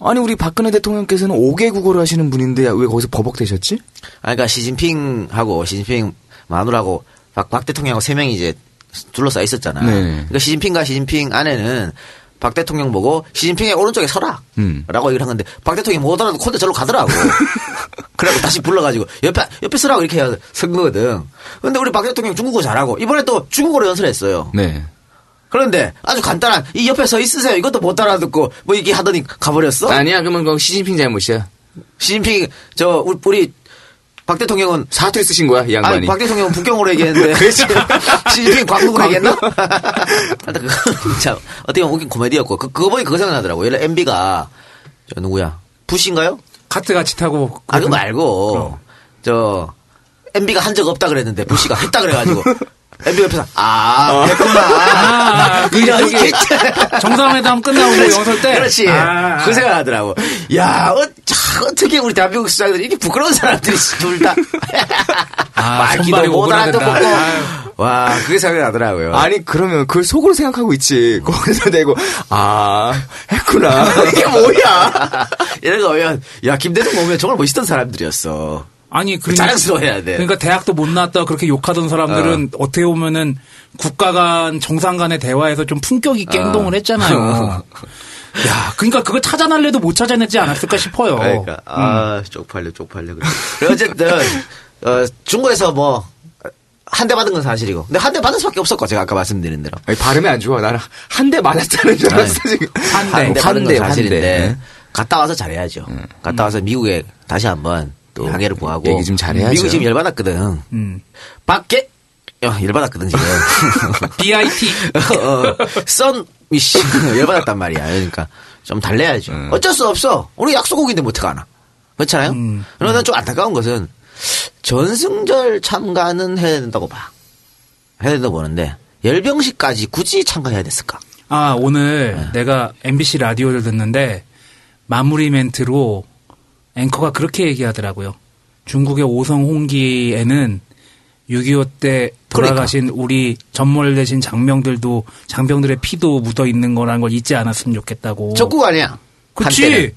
아니, 우리 박근혜 대통령께서는 5개 국어를 하시는 분인데 왜 거기서 버벅대셨지? 아, 그러니까 시진핑하고 시진핑 마누라고 박, 박 대통령하고 세 명이 이제 둘러싸여 있었잖아. 네. 그러니까 시진핑과 시진핑 아내는 박 대통령 보고 시진핑의 오른쪽에 서라. 음. 라고 얘기를 한 건데 박 대통령이 못 알아도 콘대 절로 가더라고. (laughs) 그래갖고 다시 불러가지고 옆에, 옆에 서라고 이렇게 해서 선 거거든. 근데 우리 박 대통령 중국어 잘하고 이번에 또 중국어로 연설했어요. 네. 그런데 아주 간단한 이 옆에 서 있으세요. 이것도 못 알아듣고 뭐 이게 하더니 가버렸어. 아니야, 그러면 시진핑 잘못이야. 시진핑 저 우리, 우리 박 대통령은 사투리 쓰신 거야, 이 양반이. 아니, 박 대통령은 북경으로 얘기했는데. (laughs) (laughs) 시진핑 광국으로 얘기했나? (laughs) 하여튼 그, 참, 어떻게 보면 웃긴 코미디였고, 그, 그거 보니 그거 생각나더라고. 예를 MB가, 저 누구야? 부시인가요? 카트 같이 타고. 아, 그거 말고, 저, MB가 한 적 없다 그랬는데, 부시가 했다 그래가지고, MB 옆에서, 아. 아, 그 이런 저기 게 정상회담 끝나고 연설 때. 그렇지. 아, 아. 그 생각하더라고. 야, 어, 참, 어떻게 우리 대한민국 수장들이 이렇게 부끄러운 사람들이 둘 다. 아, (laughs) 말기도 못. 알아듣고. 와, 그게 생각나더라고요. 아니, 그러면 그걸 속으로 생각하고 있지. 거기서 대고, 아, 했구나. (laughs) 이게 뭐야. (laughs) 이런 거 오면, 야, 김대중 보면 정말 멋있던 사람들이었어. 아니, 그러니까, 자랑스러워해야 돼. 그러니까 대학도 못 나왔다 그렇게 욕하던 사람들은 어. 떻게 보면은 국가 간 정상 간의 대화에서 좀 품격 있게 어. 행동을 했잖아요. (laughs) 야, 그러니까 그걸 찾아날래도 못 찾아내지 않았을까 싶어요. 그러니까, 아, 쪽팔려, 쪽팔려. 그래. 어쨌든, 어, 중국에서 뭐, 한대 받은 건 사실이고. 근데 한 대 받을 수밖에 없었고, 제가 아까 말씀드린 대로. 아니, 발음이 안 좋아. 나는 한 대 맞았다는 줄 알았어, 지금. 한 대. 한 대 받은 건 사실인데, 대. 갔다 와서 잘해야죠. 갔다 와서 미국에 다시 한번 또 항해를 구하고. 얘기 좀 잘해야죠. 미국이 지금 열받았거든. 음. 밖에, 야, 열받았거든, 지금. (laughs) BIT. (laughs) 어, 썬, 이씨, (laughs) 열받았단 말이야. 그러니까 좀 달래야죠. 어쩔 수 없어. 우리 약소국인데 뭐 어떡하나. 그렇잖아요? 음. 그러나 좀 안타까운 것은 전승절 참가는 해야 된다고 봐. 해야 된다고 보는데 열병식까지 굳이 참가해야 됐을까? 아, 오늘 내가 MBC 라디오를 듣는데 마무리 멘트로 앵커가 그렇게 얘기하더라고요. 중국의 오성 홍기에는 6.25 때 돌아가신 우리 전몰되신 장병들도 장병들의 피도 묻어 있는 거라는 걸 잊지 않았으면 좋겠다고. 적국 아니야. 그치.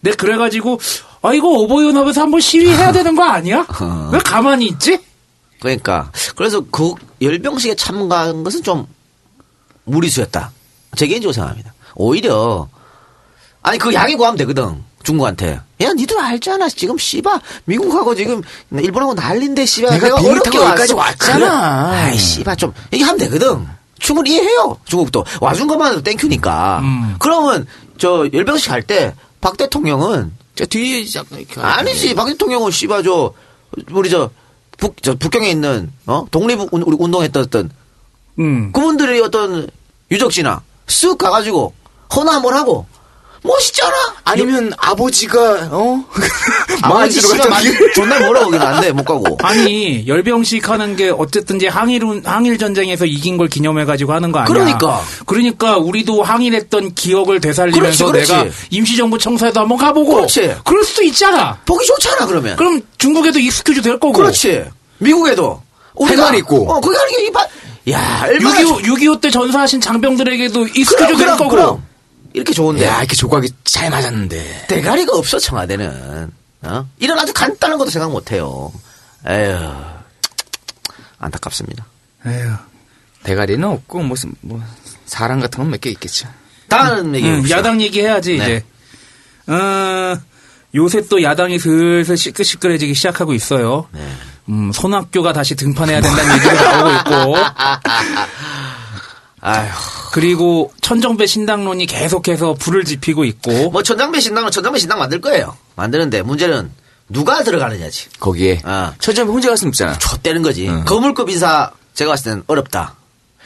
내 그래가지고 아 이거 오버연합에서 한번 시위해야 되는 거 아니야? (laughs) 어. 왜 가만히 있지? 그러니까 그래서 그 열병식에 참가한 것은 좀 무리수였다. 제 개인적으로 생각합니다. 오히려 아니 그 양해 구하면 되거든. 중국한테. 야, 니들 알잖아. 지금 씨바 미국하고 지금 일본하고 난린데 씨바 내가 비행기 타고 여기까지. 왔잖아. 그래. 아이 씨바 좀 이게 하면 되거든. 충분히 이해해요. 중국도 와준 것만 해도 땡큐니까. 음. 그러면 저 열병식 할 때 박 대통령은 저 뒤에. 아니지 박 대통령은 씨바 저 우리 저 북 저 북경에 있는 어 독립 운- 우리 운동했던 음. 그분들이 어떤 유적지나 쓱 가가지고 허나 한번 하고 멋있잖아. 아니면 아버지가, 어? (laughs) 아버지 씨가 많이 존나 멀어 거긴 안돼 못 가고. 아니 열병식 하는 게 어쨌든지 항일 항일 전쟁에서 이긴 걸 기념해 가지고 하는 거 아니야? 그러니까. 그러니까 우리도 항일했던 기억을 되살리면서 그렇지, 그렇지. 내가 임시정부 청사에도 한번 가보고. 그렇지. 럴 수도 있잖아. 보기 좋잖아 그러면. 그럼 중국에도 excuse 될 거고. 그렇지. 미국에도 할말 있고. 어 거기 하는 게 이봐. 야 얼마나 6.25, 6.25 때 전사하신 장병들에게도 excuse 될 거고. 그럼. 이렇게 좋은데 야, 이렇게 조각이 잘 맞았는데. 대가리가 없어 청와대는. 어? 이런 아주 간단한 것도 생각 못 해요. 에휴 안타깝습니다. 에휴. 대가리는 없고, 무슨, 뭐, 사람 같은 건 몇 개 있겠죠. 다른 얘기 음. 야당 얘기해야지 네. 이제. 어, 요새 또 야당이 슬슬 시끌시끌해지기 시작하고 있어요. 음, 손학규가 다시 등판해야 된다는 얘기가 나오고 있고. (laughs) 아휴. 그리고 천정배 신당론이 계속해서 불을 지피고 있고 뭐 천장배 신당은 천장배 신당 만들 거예요. 만드는데 문제는 누가 들어가느냐지. 거기에 아. 천점에 혼자 갈 수는 없잖아. 좆되는 거지. 거물급 인사 제가 봤을 때는 어렵다.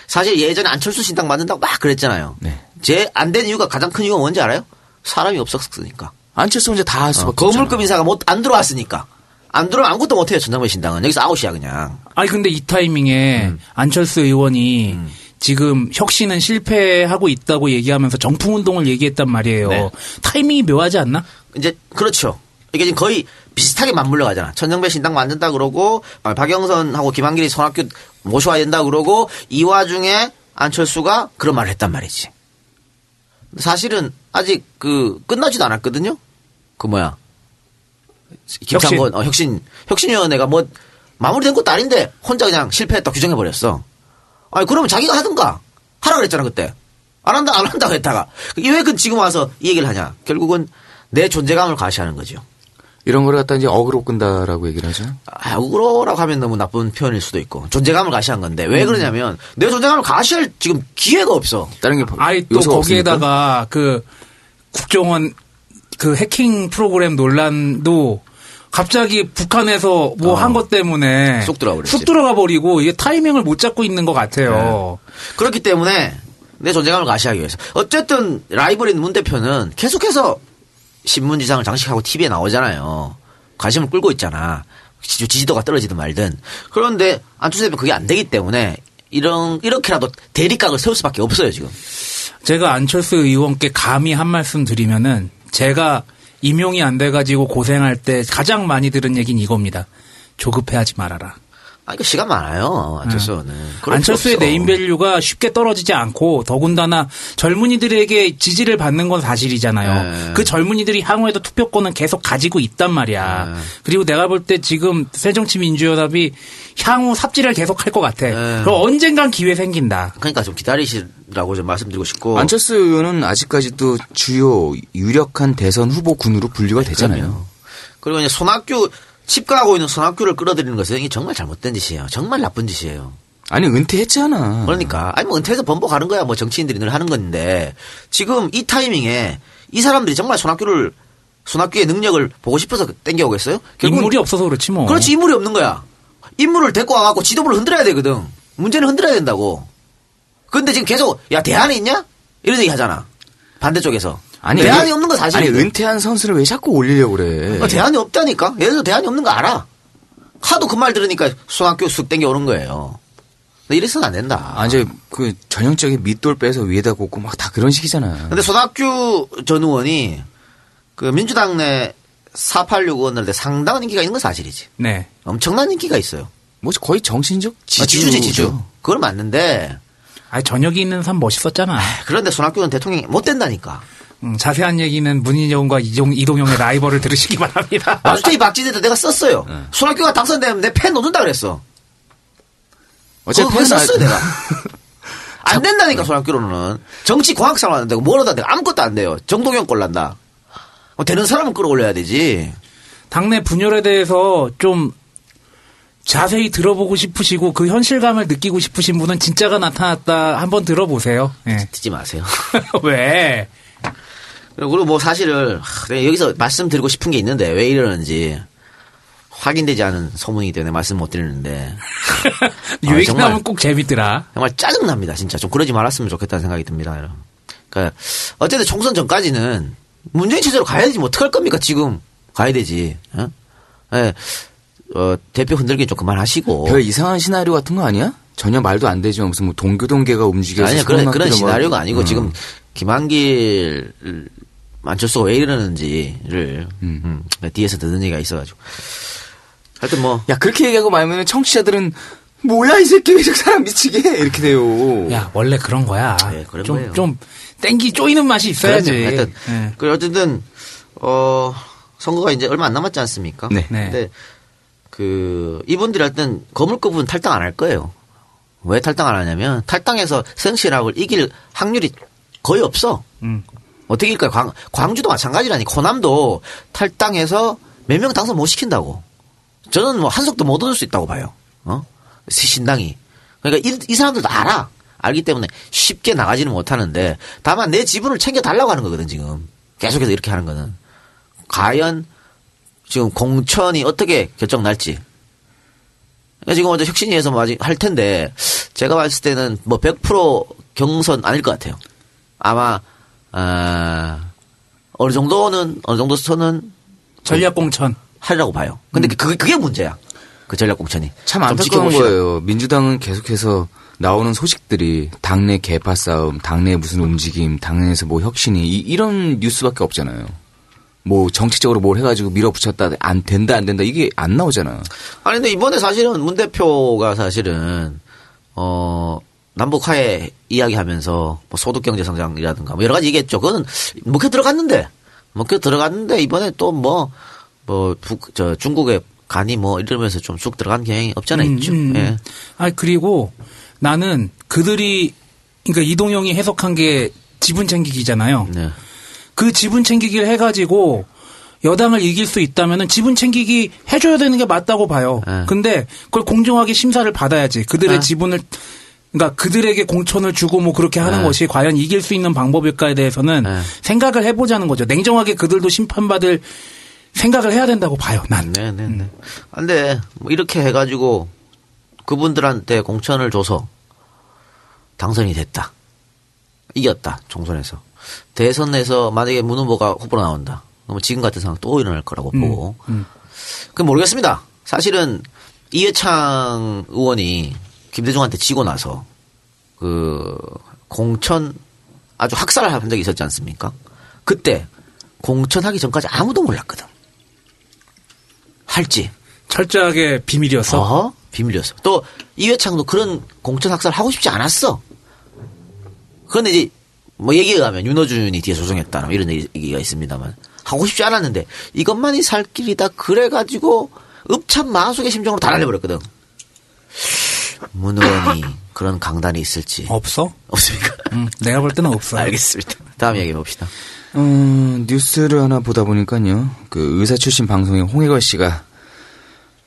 사실 예전에 안철수 신당 만든다고 막 그랬잖아요. 네. 제 안 된 이유가 가장 큰 이유가 뭔지 알아요? 사람이 없었으니까. 안철수 혼자 다할 어, 수밖에 거물급 없잖아. 인사가 못 안 들어왔으니까. 안 들어오면 아무것도 못해요. 전당배 신당은 여기서 아웃이야 그냥. 아니 근데 이 타이밍에 음. 안철수 의원이 지금 혁신은 실패하고 있다고 얘기하면서 정풍 운동을 얘기했단 말이에요. 네. 타이밍이 묘하지 않나? 이제 그렇죠. 이게 지금 거의 비슷하게 맞물려 가잖아. 천정배 신당 만든다 그러고 아, 박영선하고 김한길이 손학규 모셔야 된다 그러고 이 와중에 안철수가 그런 말을 했단 말이지. 사실은 아직 그 끝나지도 않았거든요. 그 뭐야 김창건 어, 혁신 혁신위원회가 뭐 마무리된 것도 아닌데 혼자 그냥 실패했다 규정해 버렸어. 아니 그러면 자기가 하든가 하라 그랬잖아 그때 안 한다 안 한다고 했다가 왜 그 지금 와서 이 얘기를 하냐? 결국은 내 존재감을 과시하는 거죠. 이런 거를 갖다 이제 어그로 끈다라고 얘기를 하죠. 아, 우로라고 하면 너무 나쁜 표현일 수도 있고 존재감을 과시한 건데 왜 그러냐면 내 존재감을 과시할 지금 기회가 없어. 다른 게 아이 또 요소가 없으니까. 거기에다가 그 국정원 그 해킹 프로그램 논란도 갑자기 북한에서 뭐 어. 한것 때문에 쑥 들어가 버렸지. 쑥 들어가 버리고 이게 타이밍을 못 잡고 있는 것 같아요. 그렇기 때문에 내 존재감을 과시하기 위해서 어쨌든 라이벌인 문 대표는 계속해서 신문지상을 장식하고 TV에 나오잖아요. 관심을 끌고 있잖아. 지- 지지도가 떨어지든 말든. 그런데 안철수 대표 그게 안 되기 때문에 이런 이렇게라도 대립각을 세울 수밖에 없어요 지금. 제가 안철수 의원께 감히 한 말씀 드리면은 제가 임용이 안 돼가지고 고생할 때 가장 많이 들은 얘기는 이겁니다. 조급해하지 말아라. 아 이거 시간 많아요 안철수는. 그럴 안철수의 필요 없어. 네임밸류가 쉽게 떨어지지 않고 더군다나 젊은이들에게 지지를 받는 건 사실이잖아요. 네. 그 젊은이들이 향후에도 투표권은 계속 가지고 있단 말이야. 네. 그리고 내가 볼 때 지금 새정치민주연합이 향후 삽질을 계속 할 것 같아. 네. 그럼 언젠간 기회 생긴다. 그러니까 좀 기다리시라고 좀 말씀드리고 싶고. 안철수 의원은 아직까지도 주요 유력한 대선 후보 군으로 분류가 되잖아요. 그리고 이제 손학규 집가하고 있는 손학규를 끌어들이는 것은 이게 정말 잘못된 짓이에요. 정말 나쁜 짓이에요. 아니 은퇴했잖아. 그러니까 아니 뭐 은퇴해서 번복하는 거야 뭐 정치인들이 늘 하는 건데 지금 이 타이밍에 이 사람들이 정말 손학규를 손학규의 능력을 보고 싶어서 땡겨오겠어요? 결국은 인물이 없어서 그렇지 뭐. 그렇지 인물이 없는 거야. 인물을 데리고 와갖고 지도부를 흔들어야 되거든. 문제는 흔들어야 된다고. 근데 지금 계속 야 대안이 있냐? 이런 얘기 하잖아. 반대쪽에서. 대안이 은- 없는 거 아니 사실이거든. 은퇴한 선수를 왜 자꾸 올리려고 그래? 어, 대안이 없다니까. 예를 들어 대안이 없는 거 알아. 하도 그 말 들으니까 손학규 쑥 땡겨 오는 거예요. 이래서는 안 된다. 아 이제 그 전형적인 밑돌 빼서 위에다 꽂고 막 다 그런 식이잖아. 근데 손학규 전 의원이 그 민주당 내 486 의원들한테 상당한 인기가 있는 건 사실이지. 네. 엄청난 인기가 있어요. 뭐 거의 정신적 아, 지주 지주지 지주. 그건 맞는데 아 저녁이 있는 삶 멋있었잖아. 그런데 손학규는 대통령이 못 된다니까. 음, 자세한 얘기는 문희정과 이종, 이동영의 라이벌을 들으시기 바랍니다. (laughs) 마주테이 박지대도 내가 썼어요. 네. 손학규가 당선되면 내팬 놓는다 그랬어. 그거 썼어요 나- 내가. (laughs) 안 된다니까 손학규로는 정치 공학상 하는데 뭘 하다 내가 아무것도 안 돼요. 정동영 꼴난다. 뭐 되는 사람은 끌어올려야 되지. 당내 분열에 대해서 좀 자세히 들어보고 싶으시고 그 현실감을 느끼고 싶으신 분은 진짜가 나타났다 한번 들어보세요. 예. 듣지 마세요. (laughs) 왜? 그리고 뭐 사실을 여기서 말씀드리고 싶은 게 있는데 왜 이러는지 확인되지 않은 소문이기 때문에 말씀 못 드리는데 (laughs) 요 얘기 정말. 나오면 꼭 재밌더라. 정말 짜증 납니다. 진짜 좀 그러지 말았으면 좋겠다는 생각이 듭니다. 여러분. 그러니까 어쨌든 총선 전까지는 문재인 체제로 가야 되지 뭐 어떡할 겁니까 지금 가야 되지. 어? 예. 어, 대표 흔들기 좀 그만하시고. 별 이상한 시나리오 같은 거 아니야? 전혀 말도 안 되지만 무슨 뭐 동교동계가 움직여서 아니야 그런 그런 시나리오가. 아니고 음. 지금 김한길 안철수가 왜 이러는지를 음, 뒤에서 듣는 얘기가 있어가지고 하여튼 뭐 야 그렇게 얘기하고 말면 청취자들은 뭐야 이 새끼 왜 사람 미치게 해? 이렇게 돼요. 야 원래 그런 거야. 예, 그런 좀, 거예요. 좀 땡기 쪼이는 맛이 있어야지. 하여튼 예. 그 어쨌든 어 선거가 이제 얼마 안 남았지 않습니까? 네. 네. 근데 그 이분들이 할땐 거물급은 탈당 안 할 거예요. 왜 탈당 안 하냐면 탈당해서 성실학을 이길 확률이 거의 없어. 음. 어떻게 일까요? 광, 광주도 마찬가지라니. 호남도 탈당해서 몇 명 당선 못 시킨다고. 저는 뭐 한석도 못 얻을 수 있다고 봐요. 어? 신당이. 그러니까 이, 이 사람들도 알아. 알기 때문에 쉽게 나가지는 못하는데 다만 내 지분을 챙겨 달라고 하는 거거든 지금 계속해서 이렇게 하는 거는 과연 지금 공천이 어떻게 결정 날지 그러니까 지금 어제 혁신위에서 뭐 아직 할 텐데 제가 봤을 때는 뭐 100% 경선 아닐 것 같아요. 아마 아 어느 정도는 어느 정도 선은 전략 공천. 하리라고 봐요. 근데 그게 그게 문제야. 그 전략 공천이 참좀 안타까운. 거예요. 민주당은 계속해서 나오는 소식들이 당내 개파 싸움, 당내 무슨 움직임, 당내에서 뭐 혁신이 이, 이 런 뉴스밖에 없잖아요. 뭐 정치적으로 뭘 해가지고 밀어붙였다 안 된다 안 된다 이게 안 나오잖아. 아니 근데 이번에 사실은 문 대표가 사실은 어 남북 화해 이야기하면서 뭐 소득 경제 성장이라든가 뭐 여러 가지 얘기했죠. 그거는 먹혀 들어갔는데 먹혀 들어갔는데 이번에 또 뭐 뭐북저 중국의 간이 뭐 이러면서 좀 쑥 들어간 경향이 없잖아 음, 있죠. 음, 음. 예. 아 그리고 나는 그들이 그러니까 이동영이 해석한 게 지분 챙기기잖아요. 네. 그 지분 챙기기를 해가지고 여당을 이길 수 있다면은 지분 챙기기 해줘야 되는 게 맞다고 봐요. 네. 근데 그걸 공정하게 심사를 받아야지. 그들의 네. 지분을 그러니까 그들에게 공천을 주고 뭐 그렇게 하는 네. 것이 과연 이길 수 있는 방법일까에 대해서는 네. 생각을 해보자는 거죠. 냉정하게 그들도 심판받을 생각을 해야 된다고 봐요. 난. 네, 네, 네. 근데 뭐 이렇게 해가지고 그분들한테 공천을 줘서 당선이 됐다. 이겼다. 총선에서. 대선에서 만약에 문 후보가 후보로 나온다. 그러면 지금 같은 상황 또 일어날 거라고 보고. 그 모르겠습니다. 사실은 이해창 의원이 김대중한테 지고 나서 그 공천 아주 학살을 한 적이 있었지 않습니까? 그때 공천하기 전까지 아무도 몰랐거든. 할지. 철저하게 비밀이었어. 어? 비밀이었어. 또 이회창도 그런 공천 학살 하고 싶지 않았어. 그런데 이제 뭐 얘기에 가면 윤호준이 뒤에 조정했다 뭐 이런 얘기가 있습니다만 하고 싶지 않았는데 이것만이 살 길이다 그래가지고 읍참 마속의 심정으로 다 날려버렸거든. 문 의원이 그런 강단이 있을지 없어? 없습니까? 음, 내가 볼 때는 없어. 알겠습니다. 다음 이야기 봅시다. 음, 뉴스를 하나 보다 보니까요. 그 의사 출신 방송인 홍해걸 씨가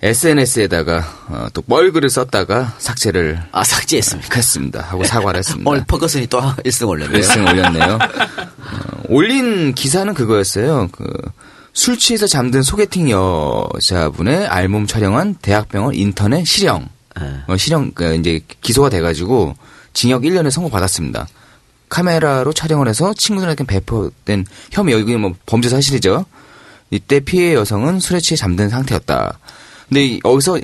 SNS에다가 어, 또 뻘글을 썼다가 삭제를 아 삭제했습니까? 했습니다. 하고 사과를 했습니다. 오늘 퍼거슨이 또 1승 올렸네요. 1승 올렸네요. 어, 올린 기사는 그거였어요. 그, 술 취해서 잠든 소개팅 여자분의 알몸 촬영한 대학병원 인터넷 실형. 네. 어, 실형, 그, 이제 기소가 돼가지고 징역 1년을 선고받았습니다. 카메라로 촬영을 해서 친구들에게 배포된 혐의, 여기 뭐 범죄 사실이죠. 이때 피해 여성은 술에 취해 잠든 상태였다. 근데 이- 여기서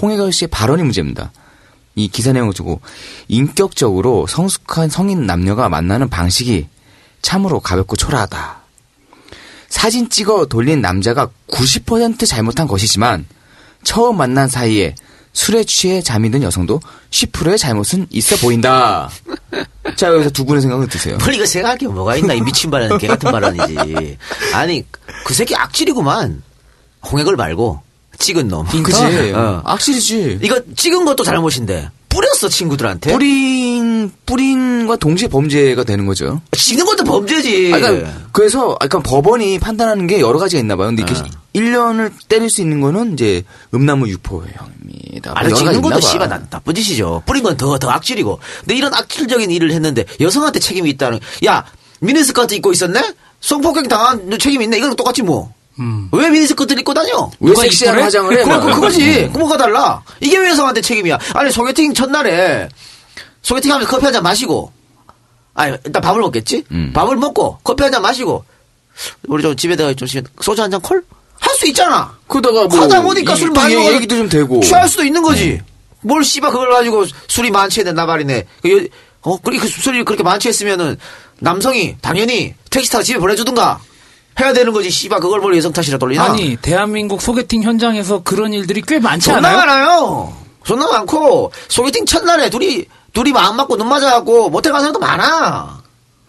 홍해걸 씨의 발언이 문제입니다. 이 기사 내용을 두고 인격적으로 성숙한 성인 남녀가 만나는 방식이 참으로 가볍고 초라하다. 사진 찍어 돌린 남자가 90% 잘못한 것이지만 처음 만난 사이에 술에 취해 잠이 든 여성도 10%의 잘못은 있어 보인다. 자 여기서 두 분의 생각은 어떠세요? 뭘 이거 생각할 게 뭐가 있나 이 미친 발언 개 같은 발언이지 아니 그 새끼 악질이구만 홍액을 말고 찍은 놈 그지? (laughs) 어. 악질이지. 이거 찍은 것도 잘못인데 뿌렸어 친구들한테 뿌 린 뿌린과 동시에 범죄가 되는 거죠. 찍는 것도 범죄지 아, 그러니까 그래서 약간 법원이 판단하는 게 여러 가지가 있나 봐요. 근데 이렇게 어. 1년을 때릴 수 있는 거는 이제 음란물 유포형입니다. 아니 가지 것도. 씨발 나- 나쁜 짓이죠 뿌린 건 더 더 악질이고 근데 이런 악질적인 일을 했는데 여성한테 책임이 있다는 야 미니스커트 입고 있었네 성폭행 당한 책임이 있네 이거랑 똑같지 뭐 음. 왜 미니스커트를 입고 다녀? 왜 섹시한? 화장을 해? 그, 그, 막. 그거지. 그 뭐가 달라? 이게 왜 여성한테 책임이야? 아니, 소개팅 첫날에, 소개팅 하면서 커피 한 잔 마시고, 아니, 일단 밥을 먹겠지? 음. 밥을 먹고, 커피 한 잔 마시고, 우리 좀 집에다가 좀 소주 한 잔 콜? 할 수 있잖아. 그러다가 뭐 하다 보니까 이- 술또 많이 먹어. 얘기도 좀 되고. 취할 수도 있는 거지. 뭘 씨발 그걸 가지고 술이 만취했네, 나발이네. 그 여- 어, 그렇게 그 술이 그렇게 만취했으면은 남성이 당연히 택시 타고 집에 보내주든가 해야 되는 거지. 씨발 그걸 뭘 여성 탓이라 돌리나? 아니 대한민국 소개팅 현장에서 그런 일들이 꽤 많지 존나 않아요? 많아요. 존나 많고 소개팅 첫날에 둘이 둘이 마음 맞고 눈 맞아갖고 모텔 간 사람도 많아.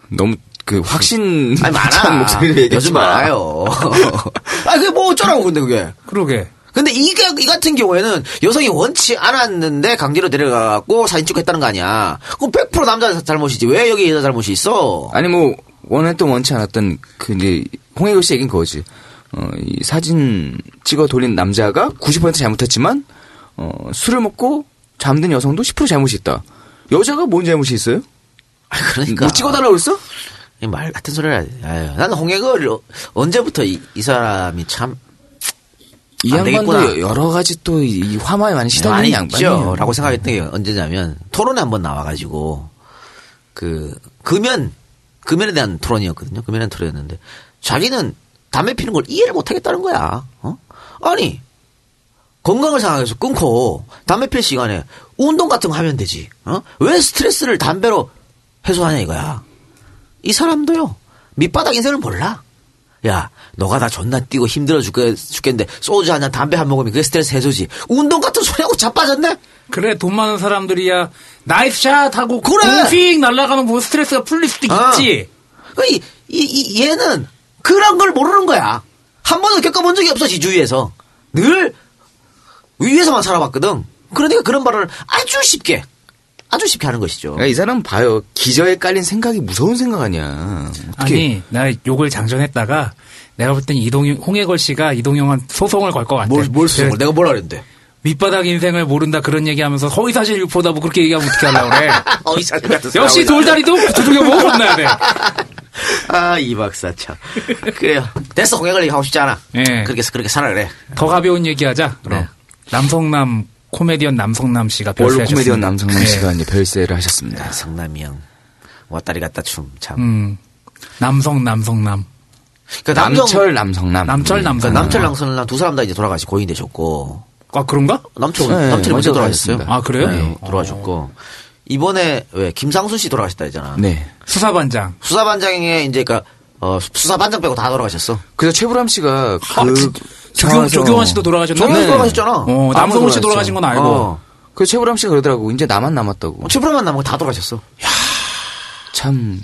너무 그 확신 아니 찬 많아. 요즘 마. 많아요. (laughs) 아 그게 뭐 어쩌라고 근데 그게. 그러게. 근데 이게 이 같은 경우에는 여성이 원치 않았는데 강제로 데려가갖고 사진 찍고 했다는 거 아니야. 그럼 100% 남자 잘못이지. 왜 여기 여자 잘못이 있어? 아니 뭐 원했던 원치 않았던 그 이제 홍해교 씨 얘기는 그거지. 어, 이 사진 찍어 돌린 남자가 90% 잘못했지만 어, 술을 먹고 잠든 여성도 10% 잘못이 있다. 여자가 뭔 잘못이 있어요? 아, 그러니까. 뭐 찍어달라고 그랬어? 이말 같은 소리를. 아유, 나는 홍해걸 언제부터 이, 이 사람이 참이안 양반도. 여러 가지 또 이 화마에 많이 시달리는. 있죠. 라고 생각했던 게 언제냐면 토론에 한번 나와가지고 그 금연 금연에 대한 토론이었거든요. 금연에 대한 토론이었는데 자기는 담배 피는 걸 이해를 못 하겠다는 거야. 어? 아니 건강을 생각해서 끊고 담배 필 시간에 운동 같은 거 하면 되지. 어? 왜 스트레스를 담배로 해소하냐 이거야. 이 사람도요 밑바닥 인생을 몰라. 야, 너가 다 존나 뛰고 힘들어 죽겠, 죽겠는데 소주 한 잔 담배 한 모금이 그게 스트레스 해소지. 운동 같은 소리하고 자빠졌네. 그래 돈 많은 사람들이야 nice shot 하고 그래! 공 핑 날아가면 뭐 스트레스가 풀릴 수도 아. 있지. 그 이, 이, 이 얘는 그런 걸 모르는 거야. 한 번도 겪어본 적이 없어, 지 주위에서. 늘 위에서만 살아봤거든. 그러니까 그런 발언을 아주 쉽게, 아주 쉽게 하는 것이죠. 그러니까 이 사람 봐요. 기저에 깔린 생각이 무서운 생각 아니야. 어떻게 아니 나 욕을 장전했다가 내가 볼 땐 이동용 홍해걸 씨가 이동용한 소송을 걸 것 같아. 뭘, 뭘걸 내가 뭐라 그랬는데. 밑바닥 인생을 모른다 그런 얘기하면서 허위사실 유포다 뭐 그렇게 얘기하면 어떻게 하려고 그래. 어, 이 사람 같은 역시. 돌다리도 두들겨보고 건너야 돼. (laughs) 아, 이 박사 참. 그래요. 됐어, 공약을 얘기하고 싶지 않아. 예. 그렇게, 그렇게 살아, 그래. 더 가벼운 얘기하자. 그럼 네. 남성남 코미디언 남성남 씨가 원로 별세하셨습니다. 코미디언 남성남 예. 씨가 이제 별세를 하셨습니다. 아, 성남이 형. 왔다리 갔다 춤, 참. 음. 남성 남성남. 그 남성, 남철 남성남. 남철 음. 남성. 그 남철 랑선랑 두 사람 다 이제 돌아가시 고인 되셨고. 아 그런가? 남철, 네, 남철이 먼저 돌아가셨어요. 아, 그래요? 네, 돌아가셨고. 이번에 왜 김상순 씨 돌아가셨다 했잖아. 네. 수사반장. 수사반장에 이제 그 어, 수사반장 빼고 다 돌아가셨어. 그래서 최불암 씨가 아, 그 그, 조경, 조경환 씨도 돌아가셨나? 조경환 씨 돌아가셨잖아. 어, 남성훈 씨. 돌아가신 건 알고. 어. 그 최불암 씨가 그러더라고. 이제 나만 남았다고. 최불암만 남은 거다 돌아가셨어. 참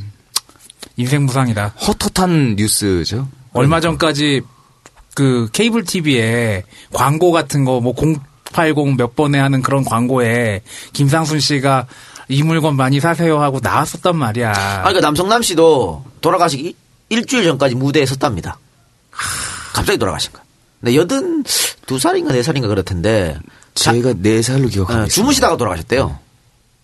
인생 무상이다. 헛헛한 뉴스죠. 얼마 전까지 그 케이블 TV에 광고 같은 거 뭐 080 몇 번에 하는 그런 광고에 김상순 씨가 이 물건 많이 사세요 하고 나왔었단 말이야. 아, 그러니까 남성남 씨도 돌아가시기 일주일 전까지 무대에 섰답니다. 갑자기 돌아가신 거야. 근데 여든 두 살인가 네 살인가 그렇던데. 자- 제가 네 살로 기억하고 어. 주무시다가 돌아가셨대요.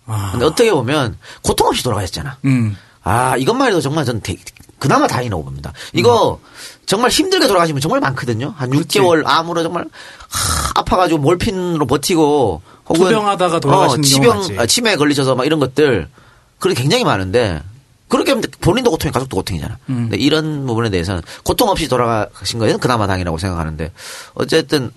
아, 근데 어떻게 보면 고통 없이 돌아가셨잖아. 음. 아, 이것만 해도 정말 전 되- 그나마 다행이라고 봅니다. 이거 정말 힘들게 돌아가시면 정말 많거든요. 한 6개월 암으로 정말 하, 아파가지고 몰핀으로 버티고 혹은 투병하다가 돌아가시는 경우 치병, 많지. 아, 치매에 걸리셔서 막 이런 것들 그렇게 굉장히 많은데 그렇게 하면 본인도 고통이 가족도 고통이잖아. 음. 근데 이런 부분에 대해서는 고통 없이 돌아가신 거에는 그나마 다행이라고 생각하는데 어쨌든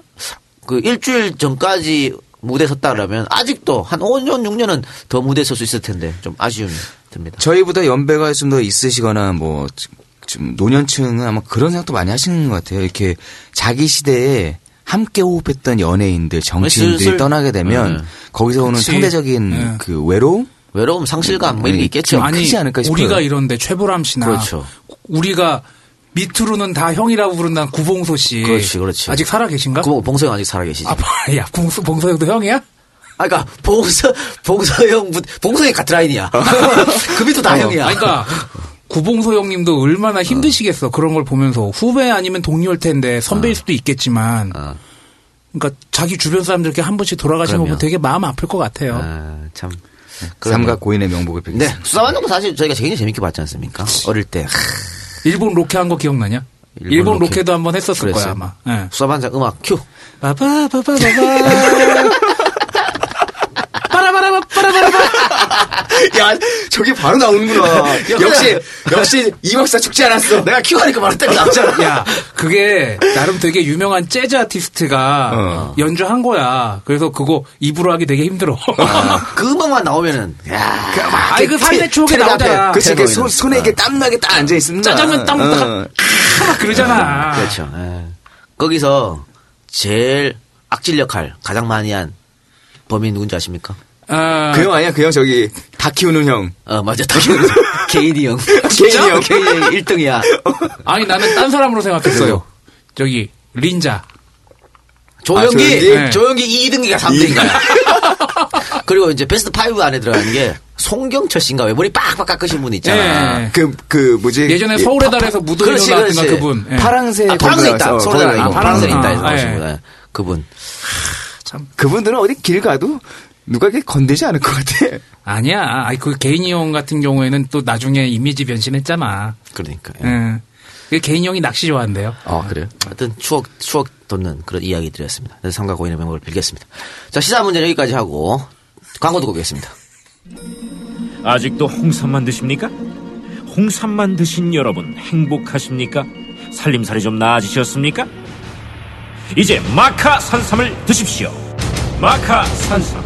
그 일주일 전까지 무대 섰다 그러면 아직도 한 5년 6년은 더 무대 설 수 있을 텐데 좀 아쉬움이 듭니다. 저희보다 연배가 좀 더 있으시거나 뭐좀 노년층은 아마 그런 생각도 많이 하시는 것 같아요. 이렇게 자기 시대에 함께 호흡했던 연예인들, 정치인들이 슬슬- 떠나게 되면 네. 거기서 오는 그치. 상대적인 네. 그 외로움? 외로움, 상실감 뭐 이런 게 있겠죠. 좀 아니 크지 않을까 싶어요. 우리가 이런데 최보람 씨나 그렇죠. 우리가 밑으로는 다 형이라고 부른다는 구봉소 씨. 그렇지, 그렇지. 아직 살아 계신가? 그 봉서 형 아직 살아 계시지. 아, 야, 봉소, 봉소 형도 형이야? 아, 그니까, 봉서, 봉서 형, 봉서 형이 같은 라인이야. (laughs) 그 밑도 다 형이야. 아니, 그러니까 구봉서 형님도 얼마나 힘드시겠어. 그런 걸 보면서 후배 아니면 동료일 텐데 선배일 수도 있겠지만. 어. 그러니까 자기 주변 사람들께 한 번씩 돌아가시는 거. 되게 마음 아플 것 같아요. 아, 참. 삼가 고인의 명복을 네, 빌겠습니다. 수사반장도 사실 저희가 굉장히 재밌게 봤지 않습니까? 어릴 때. 하, 일본 로케 한거 기억나냐? 일본 일본, 로케. 로케. 도 한 번 했었을 그랬어요? 거야 아마. 예. 수사반장 음악 큐. 빠바. 빠라바라바 (laughs) 빠라바라바. 야, 저게 바로 나오는구나. 역시, 역시 이 박사 죽지 않았어. 내가 큐 하니까 바로 딱 나오잖아. 야, 그게 나름 되게 유명한 재즈 아티스트가 어. 연주한 거야. 그래서 그거 입으로 하기 되게 힘들어. 그 음악만 나오면은, 야. 아이 그 삶의 추억에 나오잖아. 그치, 그 손. 손에 이렇게 땀나게 딱 앉아있습니다. 짜장면 딱 먹다가 막 그러잖아. 그렇죠. 예. 거기서 제일 악질 역할 가장 많이 한 범인 누군지 아십니까? 아, 그형 아니야? 그 형 저기, 다 키우는 형. 어, 맞아. 다 개인이 형. (laughs) 개인이 형. 개인이 형 1등이야. (laughs) 아니 나는 딴 사람으로 생각했어요. 저기 린자. 조영기, 조영기? 네. 조영기 2등이가 3등이야. (laughs) 그리고 이제 베스트 5 안에 들어가는 게 송경철 씨인가 왜 머리 빡빡 깎으신 분 있잖아. 예. 그, 그, 뭐지? 예전에 예, 서울의 달에서 그렇지, 나왔던가. 그분. 예. 파랑새. 아, 파랑새 있다. 아니고 나왔어. 파랑새 아, 있다. 아, 나오신 예. 분. 예. 그분. 그분들은 어디 길 가도 누가 이렇게 건들지 않을 것 같아. (laughs) 아니야. 아니, 그 개인이용 같은 경우에는 또 나중에 이미지 변신했잖아. 그러니까. 응. 그 개인용이 낚시 좋아한대요. 아, 그래요? 하여튼 추억, 추억 돋는 그런 이야기들이었습니다. 그래서 삼가 고인의 명복을 빌겠습니다. 자, 시사 문제는 여기까지 하고 광고 듣고 오겠습니다. 아직도 홍삼만 드십니까? 홍삼만 드신 여러분 행복하십니까? 살림살이 좀 나아지셨습니까? 이제 마카 산삼을 드십시오. 마카 산삼.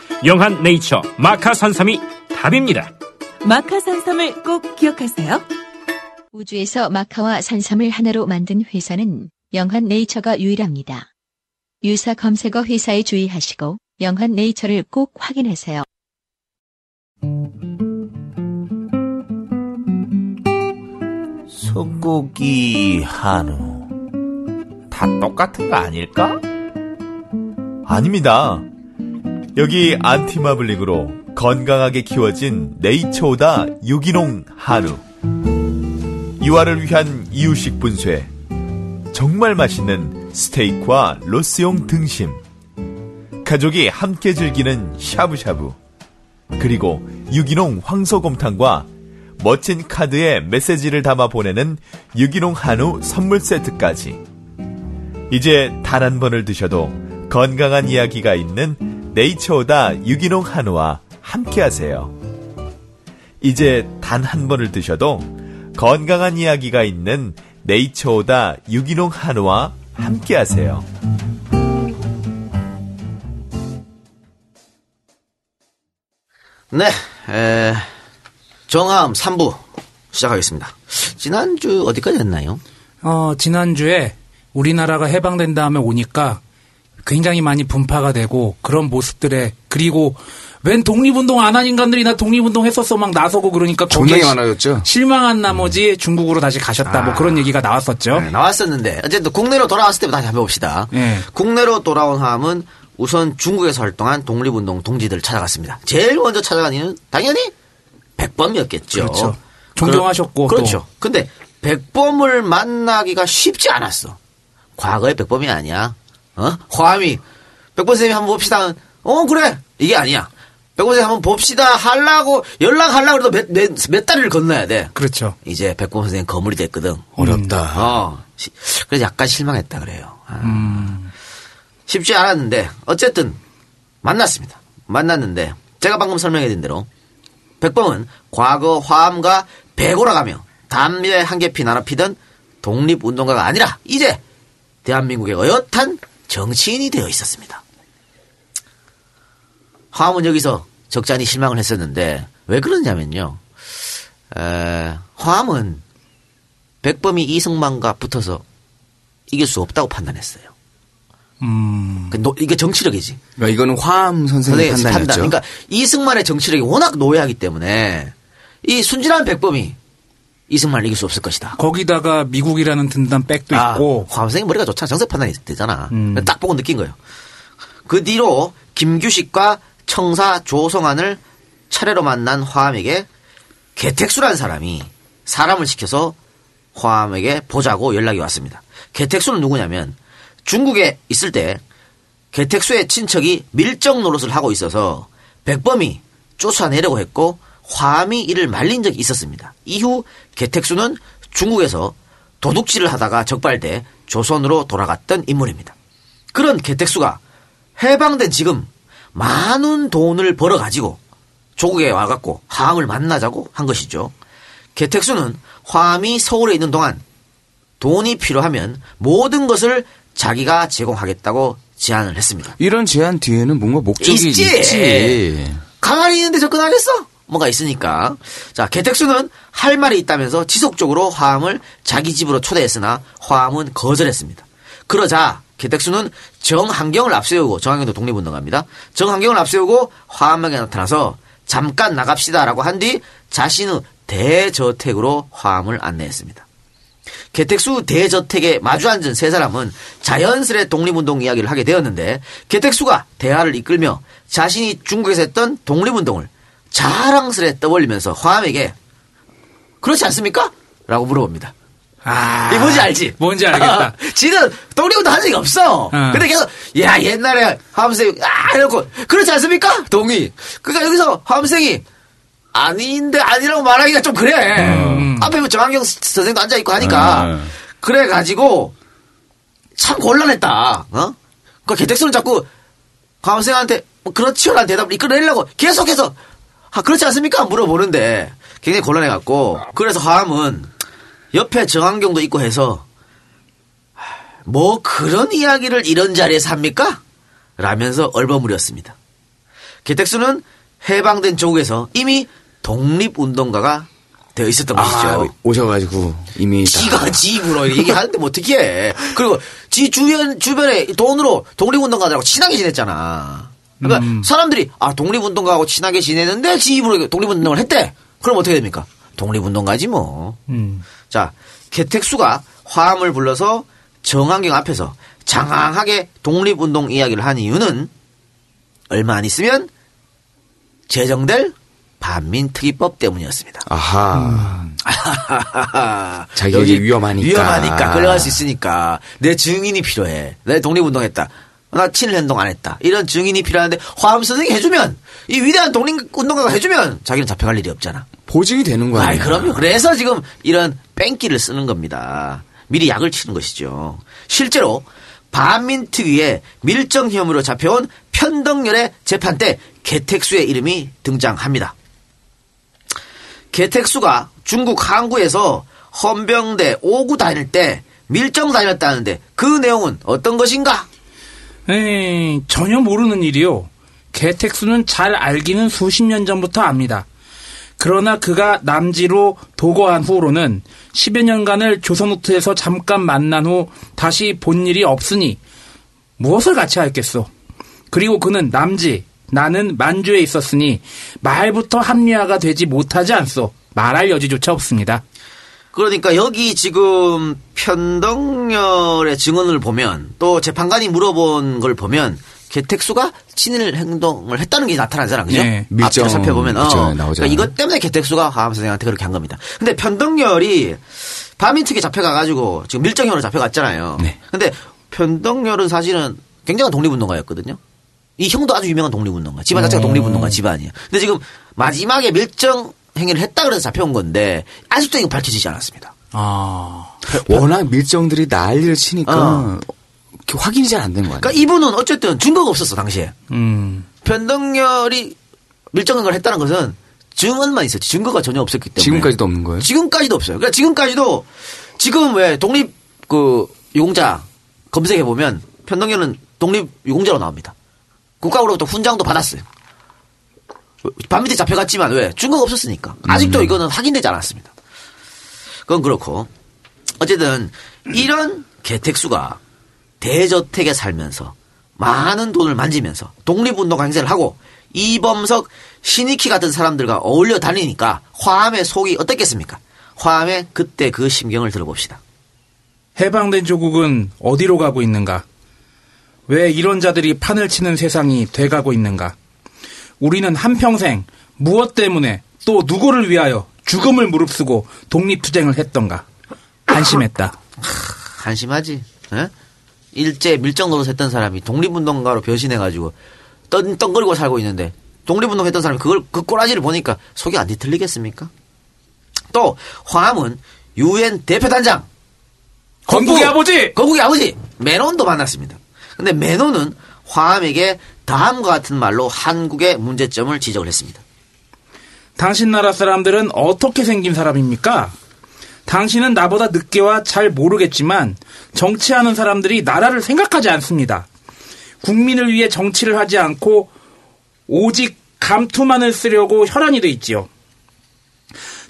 영한 네이처 마카 산삼이 답입니다. 마카 산삼을 꼭 기억하세요. 우주에서 마카와 산삼을 하나로 만든 회사는 영한 네이처가 유일합니다. 유사 검색어 회사에 주의하시고 영한 네이처를 꼭 확인하세요. 소고기 한우 다 똑같은 거 아닐까? 아닙니다. 여기 안티마블링으로 건강하게 키워진 네이처오다 유기농 한우 이화를 위한 이유식 분쇄. 정말 맛있는 스테이크와 로스용 등심. 가족이 함께 즐기는 샤브샤브. 그리고 유기농 황소곰탕과 멋진 카드에 메시지를 담아 보내는 유기농 한우 선물 세트까지. 이제 단 한 번을 드셔도 건강한 이야기가 있는 네이처오다 유기농 한우와 함께 하세요. 이제 단 한 번을 드셔도 건강한 이야기가 있는 네이처오다 유기농 한우와 함께 하세요. 네, 에, 정함 3부 시작하겠습니다. 지난주 어디까지 했나요? 어, 지난주에 우리나라가 해방된 다음에 오니까 굉장히 많이 분파가 되고 그런 모습들에 그리고 웬 독립운동 안 한 인간들이 나 독립운동 했었어 막 나서고 그러니까 존나게 많아졌죠? 실망한 나머지 중국으로 다시 가셨다 뭐 그런 얘기가 나왔었죠. 네, 나왔었는데 어쨌든 국내로 돌아왔을 때부터 다시 한번 봅시다. 네. 국내로 돌아온 함은 우선 중국에서 활동한 독립운동 동지들을 찾아갔습니다. 제일 먼저 찾아간 이는 당연히 백범이었겠죠. 그렇죠. 존경하셨고 그렇, 그렇죠. 또. 근데 백범을 만나기가 쉽지 않았어. 과거의 백범이 아니야. 어? 백범 선생님 한번 봅시다. 어 그래 이게 아니야. 백범 선생님 한번 봅시다 하려고 연락하려고 해도 몇, 몇, 몇 달을 건너야 돼. 그렇죠. 이제 백범 선생님 거물이 됐거든. 어렵다. 어. 시- 그래서 약간 실망했다 그래요. 아. 쉽지 않았는데 어쨌든 만났습니다. 만났는데 제가 방금 설명해드린 대로 백범은 과거 화암과 배고라가며 담배 한 개 피 나눠 피던 독립운동가가 아니라 이제 대한민국의 어엿한 정치인이 되어 있었습니다. 화암은 여기서 적잖이 실망을 했었는데 왜 그러냐면요. 에, 화암은 백범이 이승만과 붙어서 이길 수 없다고 판단했어요. 음. 그 노- 이게 정치력이지. 그러니까 이거는 화암 선생의 판단이었죠. 판단. 그러니까 이승만의 정치력이 워낙 노회하기 때문에 이 순진한 백범이 이승만을 이길 수 없을 것이다. 거기다가 미국이라는 든든한 백도 아, 있고 화암 선생님 머리가 좋잖아. 정책 판단이 되잖아. 음. 딱 보고 느낀 거예요. 그 뒤로 김규식과 청사 조성안을 차례로 만난 화암에게 개택수라는 사람이 사람을 시켜서 화암에게 보자고 연락이 왔습니다. 개택수는 누구냐면 중국에 있을 때 개택수의 친척이 밀정 노릇을 하고 있어서 백범이 쫓아내려고 했고 화암이 이를 말린 적이 있었습니다. 이후 개택수는 중국에서 도둑질을 하다가 적발돼 조선으로 돌아갔던 인물입니다. 그런 개택수가 해방된 지금 많은 돈을 벌어가지고 조국에 와갖고 하암을 만나자고 한 것이죠. 개택수는 화암이 서울에 있는 동안 돈이 필요하면 모든 것을 자기가 제공하겠다고 제안을 했습니다. 이런 제안 뒤에는 뭔가 목적이 있지. 있지. 가만히 있는데 접근하겠어? 뭐가 있으니까. 자, 개택수는 할 말이 있다면서 지속적으로 화암을 자기 집으로 초대했으나 화암은 거절했습니다. 그러자 개택수는 정한경을 앞세우고 정한경도 독립운동가입니다. 정한경을 앞세우고 화암에게 나타나서 잠깐 나갑시다라고 한 뒤 자신의 대저택으로 화암을 안내했습니다. 개택수 대저택에 마주 앉은 세 사람은 자연스레 독립운동 이야기를 하게 되었는데 개택수가 대화를 이끌며 자신이 중국에서 했던 독립운동을 자랑스레 떠벌리면서 화암에게 그렇지 않습니까? 라고 물어봅니다. 아. 이 뭔지 알지? 뭔지 알겠다. 지는 독립운동 한 적이 없어. 응. 근데 계속 야 옛날에 화암생이 아 이러고 그렇지 않습니까? 동의. 그러니까 여기서 화암생이 아닌데 아니라고 말하기가 좀 그래. 앞에 뭐 정한경 선생도 앉아 있고 하니까 음. 그래 가지고 참 곤란했다. 어? 그 개택수는 자꾸 화암생한테 뭐 그렇지요라는 대답을 이끌어내려고 계속해서 아 그렇지 않습니까? 물어보는데 굉장히 곤란해갖고 그래서 화암은 옆에 정한경도 있고 해서 뭐 그런 이야기를 이런 자리에서 합니까? 라면서 얼버무렸습니다. 개택수는 해방된 조국에서 이미 독립운동가가 되어 있었던 아, 것이죠. 오셔가지고 이미 다 지가 지 입으로 얘기하는데 뭐 어떻게 해. 그리고 지 주변, 주변에 돈으로 독립운동가들하고 친하게 지냈잖아. 그러니까 사람들이 아, 독립운동가하고 친하게 지내는데 지 입으로 독립운동을 했대. 그럼 어떻게 됩니까? 독립운동가지 뭐. 음. 자, 개택수가 화음을 불러서 정한경 앞에서 장황하게 독립운동 이야기를 한 이유는 얼마 안 있으면 제정될 반민특위법 때문이었습니다. 아하. (laughs) 자기에게 여기 위험하니까. 위험하니까 끌려갈 수 있으니까 내 증인이 필요해. 내 독립운동했다. 나 친일 행동 안 했다. 이런 증인이 필요한데 화암 선생이 해주면 이 위대한 독립운동가가 해주면 자기는 잡혀갈 일이 없잖아. 보증이 되는 거야. 아이, 그럼요. 그래서 지금 이런 뺑기를 쓰는 겁니다. 미리 약을 치는 것이죠. 실제로 반민특위에 밀정 혐의로 잡혀온 편덕열의 재판 때 개택수의 이름이 등장합니다. 개택수가 중국 항구에서 헌병대 5구 다닐 때 밀정 다녔다는데 그 내용은 어떤 것인가? 에이, 전혀 모르는 일이요. 개택수는 잘 알기는 수십 년 전부터 압니다. 그러나 그가 남지로 도거한 후로는 10여 년간을 조선노트에서 잠깐 만난 후 다시 본 일이 없으니 무엇을 같이 하였겠소. 그리고 그는 남지, 나는 만주에 있었으니 말부터 합리화가 되지 못하지 않소. 말할 여지조차 없습니다. 그러니까 여기 지금 편덕열의 증언을 보면 또 재판관이 물어본 걸 보면 개택수가 친일 행동을 했다는 게 나타나잖아, 그죠? 네. 앞뒤로 밀정, 살펴보면 어. 그러니까 이것 때문에 개택수가 하암 선생한테 그렇게 한 겁니다. 근데 편덕열이 반민특위 잡혀가가지고 지금 밀정형으로 잡혀갔잖아요. 네. 근데 편덕열은 사실은 굉장한 독립운동가였거든요. 이 형도 아주 유명한 독립운동가. 집안 자체가 독립운동가 집안이에요. 근데 지금 마지막에 밀정 행위를 했다 그래서 잡혀온 건데 아직도 이거 밝혀지지 않았습니다. 아. 워낙 밀정들이 난리를 치니까 어. 확인이 잘 안 된 거야. 그러니까 이분은 어쨌든 증거가 없었어 당시에. 음. 편덕열이 밀정한 걸 했다는 것은 증언만 있었지 증거가 전혀 없었기 때문에 지금까지도 없는 거예요? 지금까지도 없어요. 그러니까 지금까지도 지금 왜 독립 그 유공자 검색해 보면 편덕열은 독립 유공자로 나옵니다. 국가로부터 훈장도 받았어요. 반밑에 잡혀갔지만 왜 증거가 없었으니까 아직도 이거는 확인되지 않았습니다. 그건 그렇고 어쨌든 이런 개택수가 대저택에 살면서 많은 돈을 만지면서 독립운동 행세를 하고 이범석, 신익희 같은 사람들과 어울려 다니니까 화암의 속이 어땠겠습니까? 화암의 그때 그 심경을 들어봅시다. 해방된 조국은 어디로 가고 있는가? 왜 이런 자들이 판을 치는 세상이 돼가고 있는가? 우리는 한평생 무엇 때문에 또 누구를 위하여 죽음을 무릅쓰고 독립투쟁을 했던가? 한심했다. 한심하지. 에? 일제 밀정 노릇 했던 사람이 독립운동가로 변신해가지고 떵, 떵거리고 살고 있는데 독립운동 했던 사람이 그걸 그 꼬라지를 보니까 속이 안 뒤틀리겠습니까? 또 화암은 유엔 대표단장 건국의 아버지! 건국의 아버지 메논도 만났습니다. 근데 메논은 화암에게 다음과 같은 말로 한국의 문제점을 지적을 했습니다. 당신 나라 사람들은 어떻게 생긴 사람입니까? 당신은 나보다 늦게와 잘 모르겠지만 정치하는 사람들이 나라를 생각하지 않습니다. 국민을 위해 정치를 하지 않고 오직 감투만을 쓰려고 혈안이 돼 있지요.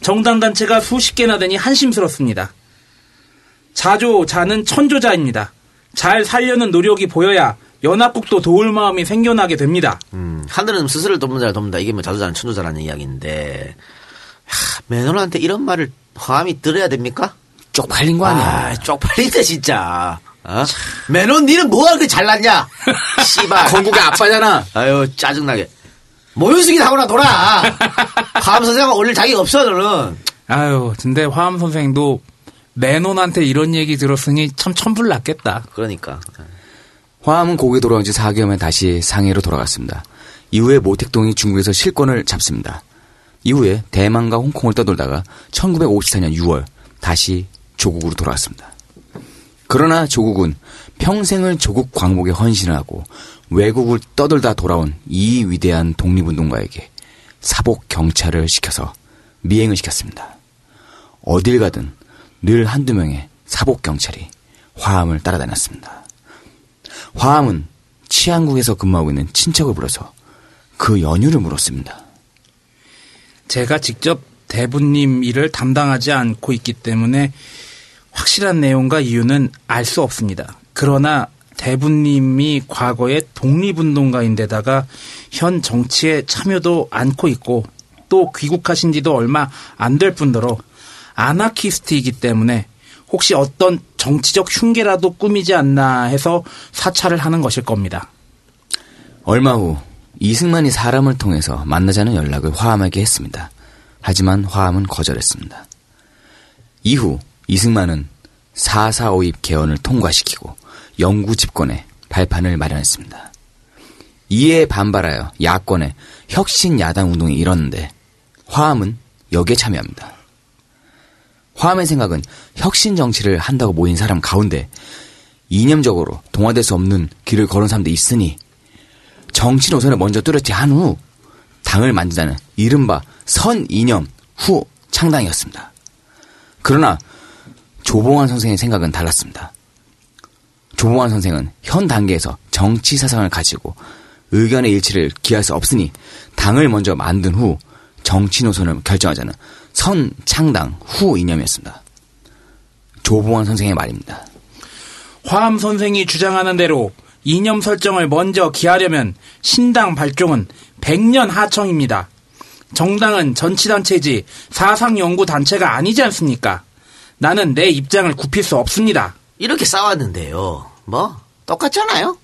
정당 단체가 수십 개나 되니 한심스럽습니다. 자조자는 천조자입니다. 잘 살려는 노력이 보여야 연합국도 도울 마음이 생겨나게 됩니다. 음, 하늘은 스스로를 돕는 자를 돕는다. 이게 뭐 자주자는 천조자라는 이야기인데, 하, 매너한테 이런 말을 화함이 들어야 됩니까? 쪽팔린 거 아니야. 아, 쪽팔린다, 진짜. 어? 매너 니는 뭐가 그렇게 잘났냐? (laughs) 씨발. 건국의 아빠잖아. 아유, 짜증나게. 모유수기 하거나 돌아. 화함 선생은 올릴 자격 없어, 너는. 아유, 근데 화암 선생도 매논한테 이런 얘기 들었으니 참 천불 났겠다. 그러니까. 화암은 고국에 돌아온 지 4개월 만에 다시 상해로 돌아갔습니다. 이후에 모택동이 중국에서 실권을 잡습니다. 이후에 대만과 홍콩을 떠돌다가 1954년 6월 다시 조국으로 돌아왔습니다. 그러나 조국은 평생을 조국 광복에 헌신을 하고 외국을 떠돌다 돌아온 이 위대한 독립운동가에게 사복 경찰을 시켜서 미행을 시켰습니다. 어딜 가든 늘 한두 명의 사복 경찰이 화암을 따라다녔습니다. 화암은 치안국에서 근무하고 있는 친척을 불러서 그 연유를 물었습니다. 제가 직접 대부님 일을 담당하지 않고 있기 때문에 확실한 내용과 이유는 알 수 없습니다. 그러나 대부님이 과거에 독립운동가인데다가 현 정치에 참여도 않고 있고 또 귀국하신 지도 얼마 안 될 뿐더러 아나키스트이기 때문에 혹시 어떤 정치적 흉계라도 꾸미지 않나 해서 사찰을 하는 것일 겁니다. 얼마 후 이승만이 사람을 통해서 만나자는 연락을 화암에게 했습니다. 하지만 화암은 거절했습니다. 이후 이승만은 4.4.5입 개헌을 통과시키고 영구 집권에 발판을 마련했습니다. 이에 반발하여 야권의 혁신 야당 운동이 일었는데 화암은 여기에 참여합니다. 화암의 생각은 혁신 정치를 한다고 모인 사람 가운데 이념적으로 동화될 수 없는 길을 걸은 사람도 있으니 정치 노선을 먼저 뚜렷이 한 후 당을 만들자는 이른바 선 이념 후 창당이었습니다. 그러나 조봉환 선생의 생각은 달랐습니다. 조봉환 선생은 현 단계에서 정치 사상을 가지고 의견의 일치를 기할 수 없으니 당을 먼저 만든 후 정치 노선을 결정하자는 선 창당 후 이념이었습니다. 조봉환 선생의 말입니다. 화암 선생이 주장하는 대로 이념 설정을 먼저 기하려면 신당 발종은 100년 하청입니다. 정당은 전치단체지 사상연구단체가 아니지 않습니까? 나는 내 입장을 굽힐 수 없습니다. 이렇게 싸웠는데요. 뭐, 똑같잖아요?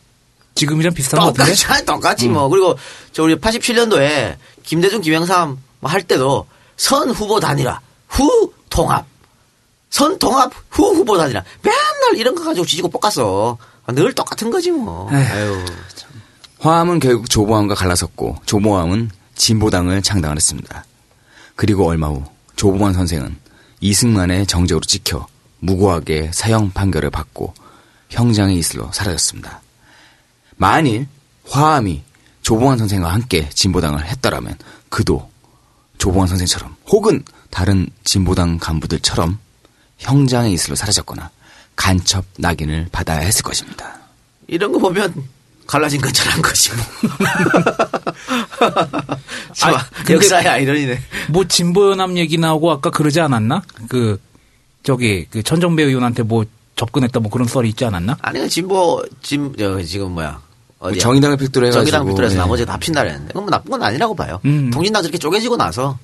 지금이랑 비슷한 것 같은데? 똑같이, 똑같지 뭐. 그리고 저 우리 87년도에 김대중, 김영삼 뭐 할 때도 선 후보 단일화, 후 통합, 선 통합, 후 후보 단일화. 맨날 이런 거 가지고 지지고 볶았어. 늘 똑같은 거지 뭐. 아유. 참. 화암은 결국 조보암과 갈라섰고 조보암은 진보당을 창당을 했습니다. 그리고 얼마 후 조보암 선생은 이승만의 정적으로 찍혀 무고하게 사형 판결을 받고 형장의 이슬로 사라졌습니다. 만일 화암이 조봉환 선생과 함께 진보당을 했더라면 그도 조봉환 선생처럼 혹은 다른 진보당 간부들처럼 형장의 이슬로 사라졌거나 간첩 낙인을 받아야 했을 것입니다. 이런 거 보면 갈라진 것처럼 것이 뭐. (laughs) 아, 역사의 아이러니네. 뭐 진보연합 얘기 나오고 아까 그러지 않았나? 그 저기 그 천정배 의원한테 뭐 접근했다 뭐 그런 썰이 있지 않았나? 아니, 그 진보, 진, 저, 지금 뭐야. 어디야? 정의당을 픽두로 해가지고 정의당 빅토리에서 예. 나머지 다 합친다 그랬는데. 그건 뭐 나쁜 건 아니라고 봐요. 음. 통진당 저렇게 쪼개지고 나서.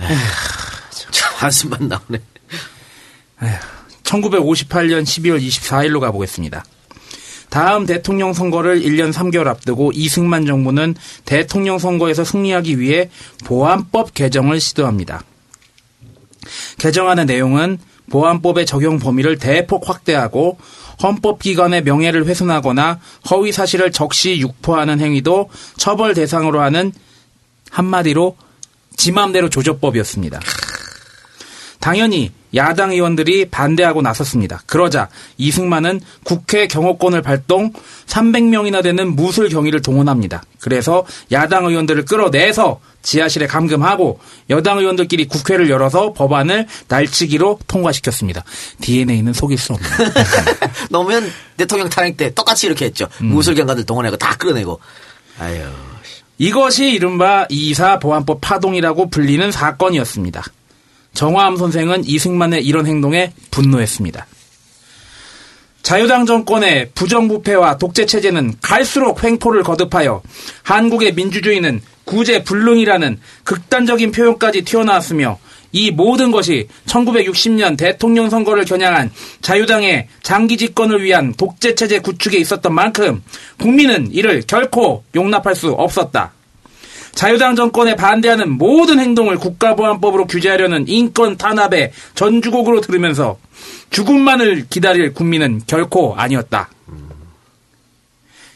에휴, 참, 한숨만 나오네. 1958년 12월 24일로 가보겠습니다. 다음 대통령 선거를 1년 3개월 앞두고 이승만 정부는 대통령 선거에서 승리하기 위해 보안법 개정을 시도합니다. 개정안의 내용은 보안법의 적용 범위를 대폭 확대하고 헌법기관의 명예를 훼손하거나 허위 사실을 적시 유포하는 행위도 처벌 대상으로 하는 한마디로 지맘대로 조져법이었습니다. 당연히 야당 의원들이 반대하고 나섰습니다. 그러자 이승만은 국회 경호권을 발동 300명이나 되는 무술 경위를 동원합니다. 그래서 야당 의원들을 끌어내서 지하실에 감금하고 여당 의원들끼리 국회를 열어서 법안을 날치기로 통과시켰습니다. DNA는 속일 수 없네요. (laughs) 노무현 대통령 탄핵 때 똑같이 이렇게 했죠. 무술 경관들 동원하고 다 끌어내고. 아유. 이것이 이른바 이사 보안법 파동이라고 불리는 사건이었습니다. 정화암 선생은 이승만의 이런 행동에 분노했습니다. 자유당 정권의 부정부패와 독재체제는 갈수록 횡포를 거듭하여 한국의 민주주의는 구제불능이라는 극단적인 표현까지 튀어나왔으며 이 모든 것이 1960년 대통령 선거를 겨냥한 자유당의 장기 집권을 위한 독재체제 구축에 있었던 만큼 국민은 이를 결코 용납할 수 없었다. 자유당 정권에 반대하는 모든 행동을 국가보안법으로 규제하려는 인권 탄압의 전주곡으로 들으면서 죽음만을 기다릴 국민은 결코 아니었다.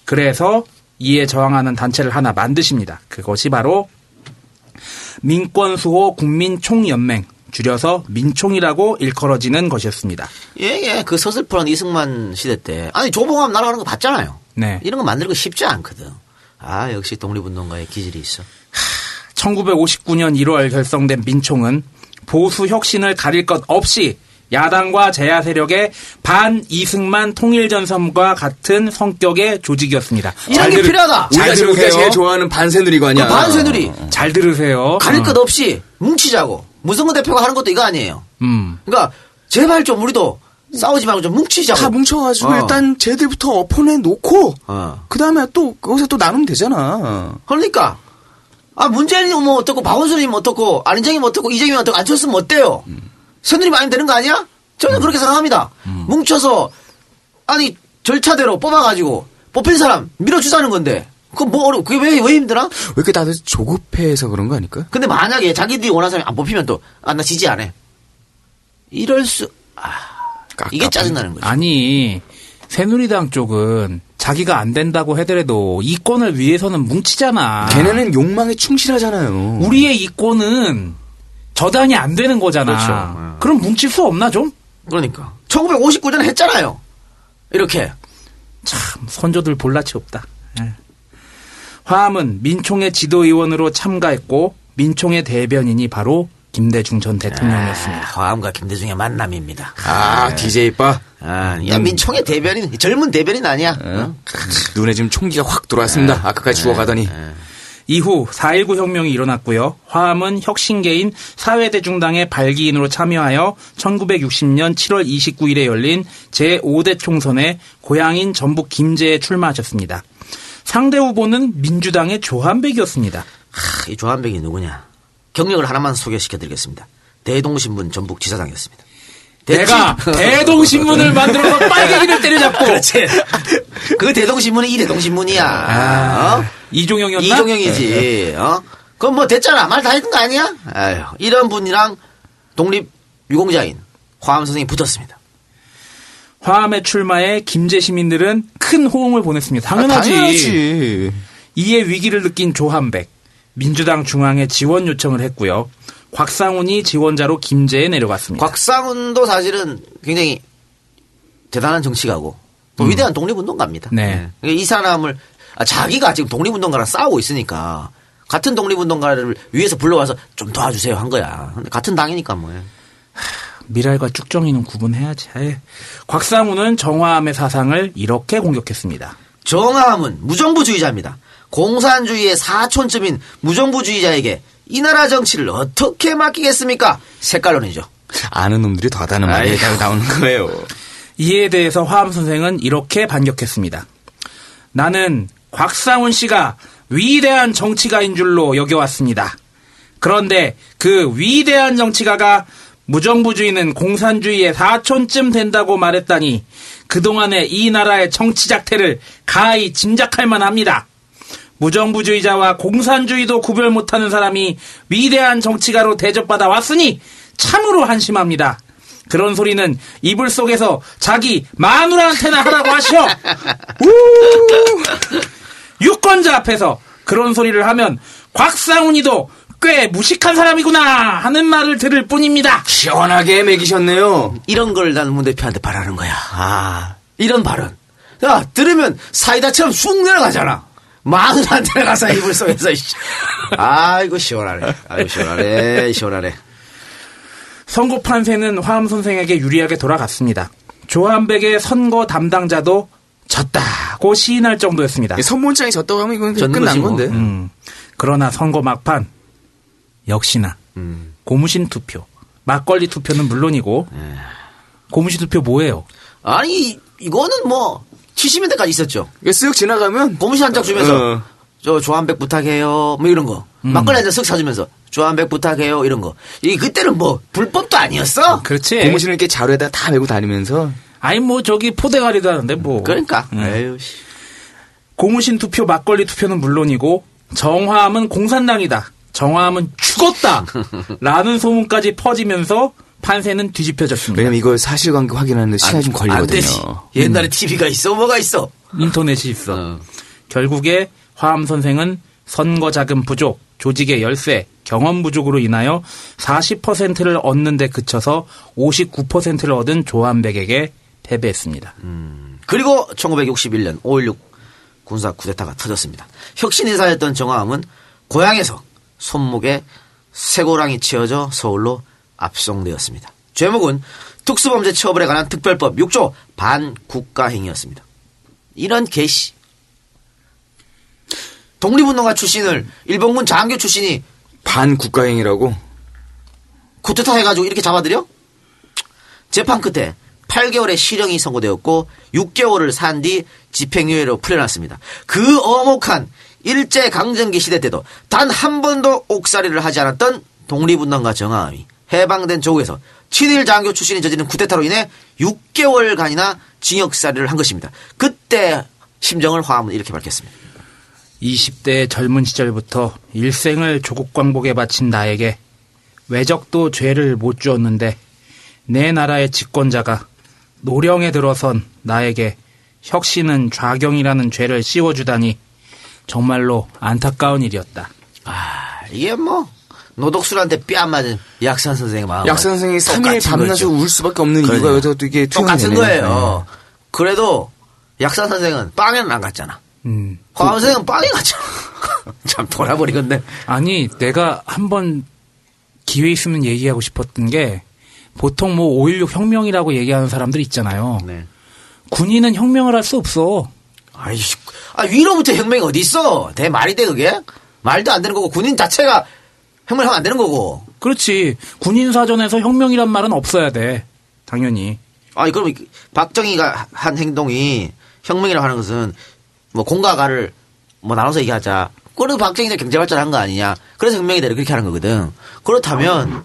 그래서 이에 저항하는 단체를 하나 만드십니다. 그것이 바로 민권수호 국민총연맹, 줄여서 민총이라고 일컬어지는 것이었습니다. 예, 예. 그 서슬프런 이승만 시대 때. 아니, 조봉암 날아가는 거 봤잖아요. 네. 이런 거 만들고 쉽지 않거든. 아, 역시 독립운동가의 기질이 있어. 1959년 1월 결성된 민총은 보수 혁신을 가릴 것 없이 야당과 제야 세력의 반 이승만 통일 전선과 같은 성격의 조직이었습니다. 이런 게 들- 필요하다. 잘 우리가, 우리가 들으세요. 제일 좋아하는 반새누리가 아니야. 그 반새누리. 잘 들으세요. 가릴 어. 것 없이 뭉치자고. 무성근 대표가 하는 것도 이거 아니에요. 음. 그러니까 제발 좀 우리도 싸우지 말고 좀 뭉치자고. 다 뭉쳐가지고 어. 일단 쟤들부터 엎어내 놓고 어. 그 다음에 또 거기서 또 나누면 되잖아. 그러니까 아 문재인이 뭐 어떻고 박원순이면 어떻고 안희정이면 어떻고 이재명이면 어떻고 안철수면 어때요? 새누리 많이 되는 거 아니야? 저는 그렇게 생각합니다. 뭉쳐서 아니 절차대로 뽑아가지고 뽑힌 사람 밀어주자는 건데 그거 뭐 어려 그게 왜 왜 힘드나? 왜 이렇게 다들 조급해서 그런 거 아닐까? 근데 만약에 자기들이 원하는 사람이 안 뽑히면 또 아 나 지지 안 해. 이럴 수 아, 이게 짜증나는 거죠. 아니 새누리당 쪽은 자기가 안 된다고 하더라도 이권을 위해서는 뭉치잖아. 걔네는 욕망에 충실하잖아요. 우리의 이권은 저당이 안 되는 거잖아. 그렇죠. 그럼 뭉칠 수 없나 좀? 그러니까 1959년에 했잖아요. 이렇게 참 선조들 볼라치 없다. 예. 화암은 민총의 지도의원으로 참가했고 민총의 대변인이 바로 김대중 전 대통령이었습니다. 화암과 김대중의 만남입니다. 아, DJ 빠. 아, 야 민총의 대변인 젊은 대변인 아니야? 어? 눈에 지금 총기가 확 들어왔습니다. 아 까까지 죽어가더니. 이후 4.19 혁명이 일어났고요. 화암은 혁신계인 사회대중당의 발기인으로 참여하여 1960년 7월 29일에 열린 제5대 총선에 고향인 전북 김제에 출마하셨습니다. 상대 후보는 민주당의 조한백이었습니다. 하, 이 조한백이 누구냐? 경력을 하나만 소개시켜드리겠습니다. 대동신문 전북 지사장이었습니다. 내가 대동신문을 만들어서 (laughs) 빨갱이를 때려잡고 그렇지. 그 대동신문이 이 대동신문이야. 어? 이종영이었나? 이종영이지. 어? 그럼 뭐 됐잖아. 말 다 했던 거 아니야? 아유, 이런 분이랑 독립 유공자인 화암 선생이 붙었습니다. 화암의 출마에 김제 시민들은 큰 호응을 보냈습니다. 아, 당연하지. 당연하지. 이에 위기를 느낀 조한백, 민주당 중앙에 지원 요청을 했고요. 곽상훈이 지원자로 김제에 내려갔습니다. 곽상훈도 사실은 굉장히 대단한 정치가고 또 위대한 독립운동가입니다. 음. 네. 그러니까 이 사람을 아, 자기가 지금 독립운동가랑 싸우고 있으니까 같은 독립운동가를 위해서 불러와서 좀 도와주세요 한 거야. 같은 당이니까 뭐. 미랄과 쭉정이는 구분해야지. 에이. 곽상훈은 정화암의 사상을 이렇게 공격했습니다. 정함은 무정부주의자입니다. 공산주의의 사촌쯤인 무정부주의자에게 이 나라 정치를 어떻게 맡기겠습니까? 색깔론이죠. 아는 놈들이 더 하다는 말이. 나오는 거예요. 이에 대해서 화암 선생은 이렇게 반격했습니다. 나는 곽상훈 씨가 위대한 정치가인 줄로 여겨왔습니다. 그런데 그 위대한 정치가가 무정부주의는 공산주의의 사촌쯤 된다고 말했다니 그동안의 이 나라의 정치 작태를 가히 짐작할 만합니다. 무정부주의자와 공산주의도 구별 못하는 사람이 위대한 정치가로 대접받아 왔으니 참으로 한심합니다. 그런 소리는 이불 속에서 자기 마누라한테나 하라고 하시오. 우! 유권자 앞에서 그런 소리를 하면 곽상훈이도 꽤 무식한 사람이구나 하는 말을 들을 뿐입니다. 시원하게 먹이셨네요. 이런 걸 나는 문 대표한테 바라는 거야. 아, 이런 발언. 야, 들으면 사이다처럼 쑥 내려가잖아. 마누라한테 내려가서 이불 속에서. 씨. 아이고, 시원하네. 아이고, 시원하네. 시원하네. 선거 판세는 화암 선생에게 유리하게 돌아갔습니다. 조한백의 선거 담당자도 졌다고 시인할 정도였습니다. 선문장이 졌다고 하면 이건 끝난 뭐. 건데. 음, 그러나 선거 막판 역시나 고무신 투표, 막걸리 투표는 물론이고 고무신 투표 뭐예요? 아니, 이거는 뭐, 70년대까지 있었죠. 이게 쓱 지나가면 고무신 한 장 주면서, 어. 저 조한백 부탁해요. 뭐 이런 거. 막걸리 한 잔 쓱 사주면서, 조한백 부탁해요. 이런 거. 이, 그때는 뭐, 불법도 아니었어. 그렇지. 고무신을 이렇게 자루에다 다 메고 다니면서 아니 뭐 저기 포대가리도 하는데 뭐. 그러니까. 에휴, 씨. 고무신 투표, 막걸리 투표는 물론이고 정화함은 공산당이다. 정화함은 죽었다. (laughs) 라는 소문까지 퍼지면서 판세는 뒤집혀졌습니다. 왜냐면 이걸 사실관계 확인하는데 시간이 좀안 되지. 걸리거든요. 옛날에 TV가 있어, 뭐가 있어. 인터넷이 있어. 어. 결국에 화암 선생은 선거 자금 부족, 조직의 열세, 경험 부족으로 인하여 40%를 얻는 데 그쳐서 59%를 얻은 조한백에게 패배했습니다. 그리고 1961년 5.16 군사 쿠데타가 터졌습니다. 혁신 인사였던 정화함은 고향에서 손목에 쇠고랑이 치어져 서울로 압송되었습니다. 제목은 특수범죄 처벌에 관한 특별법 6조 반국가행위였습니다. 이런 개시. 독립운동가 출신을 일본군 장교 출신이 반국가행이라고 쿠데타 해가지고 이렇게 잡아들여? 재판 끝에 8개월의 실형이 선고되었고 6개월을 산 뒤 집행유예로 풀려났습니다. 그 어목한 일제 강점기 시대 때도 단 한 번도 옥살이를 하지 않았던 독립운동가 정하함이 해방된 조국에서 친일 장교 출신이 저지른 쿠데타로 인해 6개월간이나 징역살이를 한 것입니다. 그때 심정을 화함은 이렇게 밝혔습니다. 20대 젊은 시절부터 일생을 조국 광복에 바친 나에게 외적도 죄를 못 주었는데 내 나라의 집권자가 노령에 들어선 나에게 혁신은 좌경이라는 죄를 씌워주다니 정말로 안타까운 일이었다. 아, 이게 뭐 노독술한테 뺨 맞은 약산 선생의 마음. 약 선생이 3일 똑같은 밤낮으로 거죠. 울 수밖에 없는 그러네요. 이유가 여기서 또 이게 똑같은 되네요. 거예요. 그래도 약산 선생은 빵에는 안 갔잖아. 음. 화암 선생은 빵에 갔잖아. (laughs) 참 돌아버리겠네. 아니, 내가 한번 기회 있으면 얘기하고 싶었던 게 보통 뭐 5.16 혁명이라고 얘기하는 사람들 있잖아요. 네. 군인은 혁명을 할 수 없어. 아이씨, 아 위로부터 혁명이 어디 있어? 대 말이 돼 그게? 말도 안 되는 거고 군인 자체가 혁명하면 안 되는 거고. 그렇지. 군인 사전에서 혁명이란 말은 없어야 돼. 당연히. 아니 그럼 이- 박정희가 한 행동이 혁명이라고 하는 것은 뭐 공과 가를 뭐 나눠서 얘기하자. 그래도 박정희가 경제 발전한 거 아니냐. 그래서 혁명이 되려 그렇게 하는 거거든. 그렇다면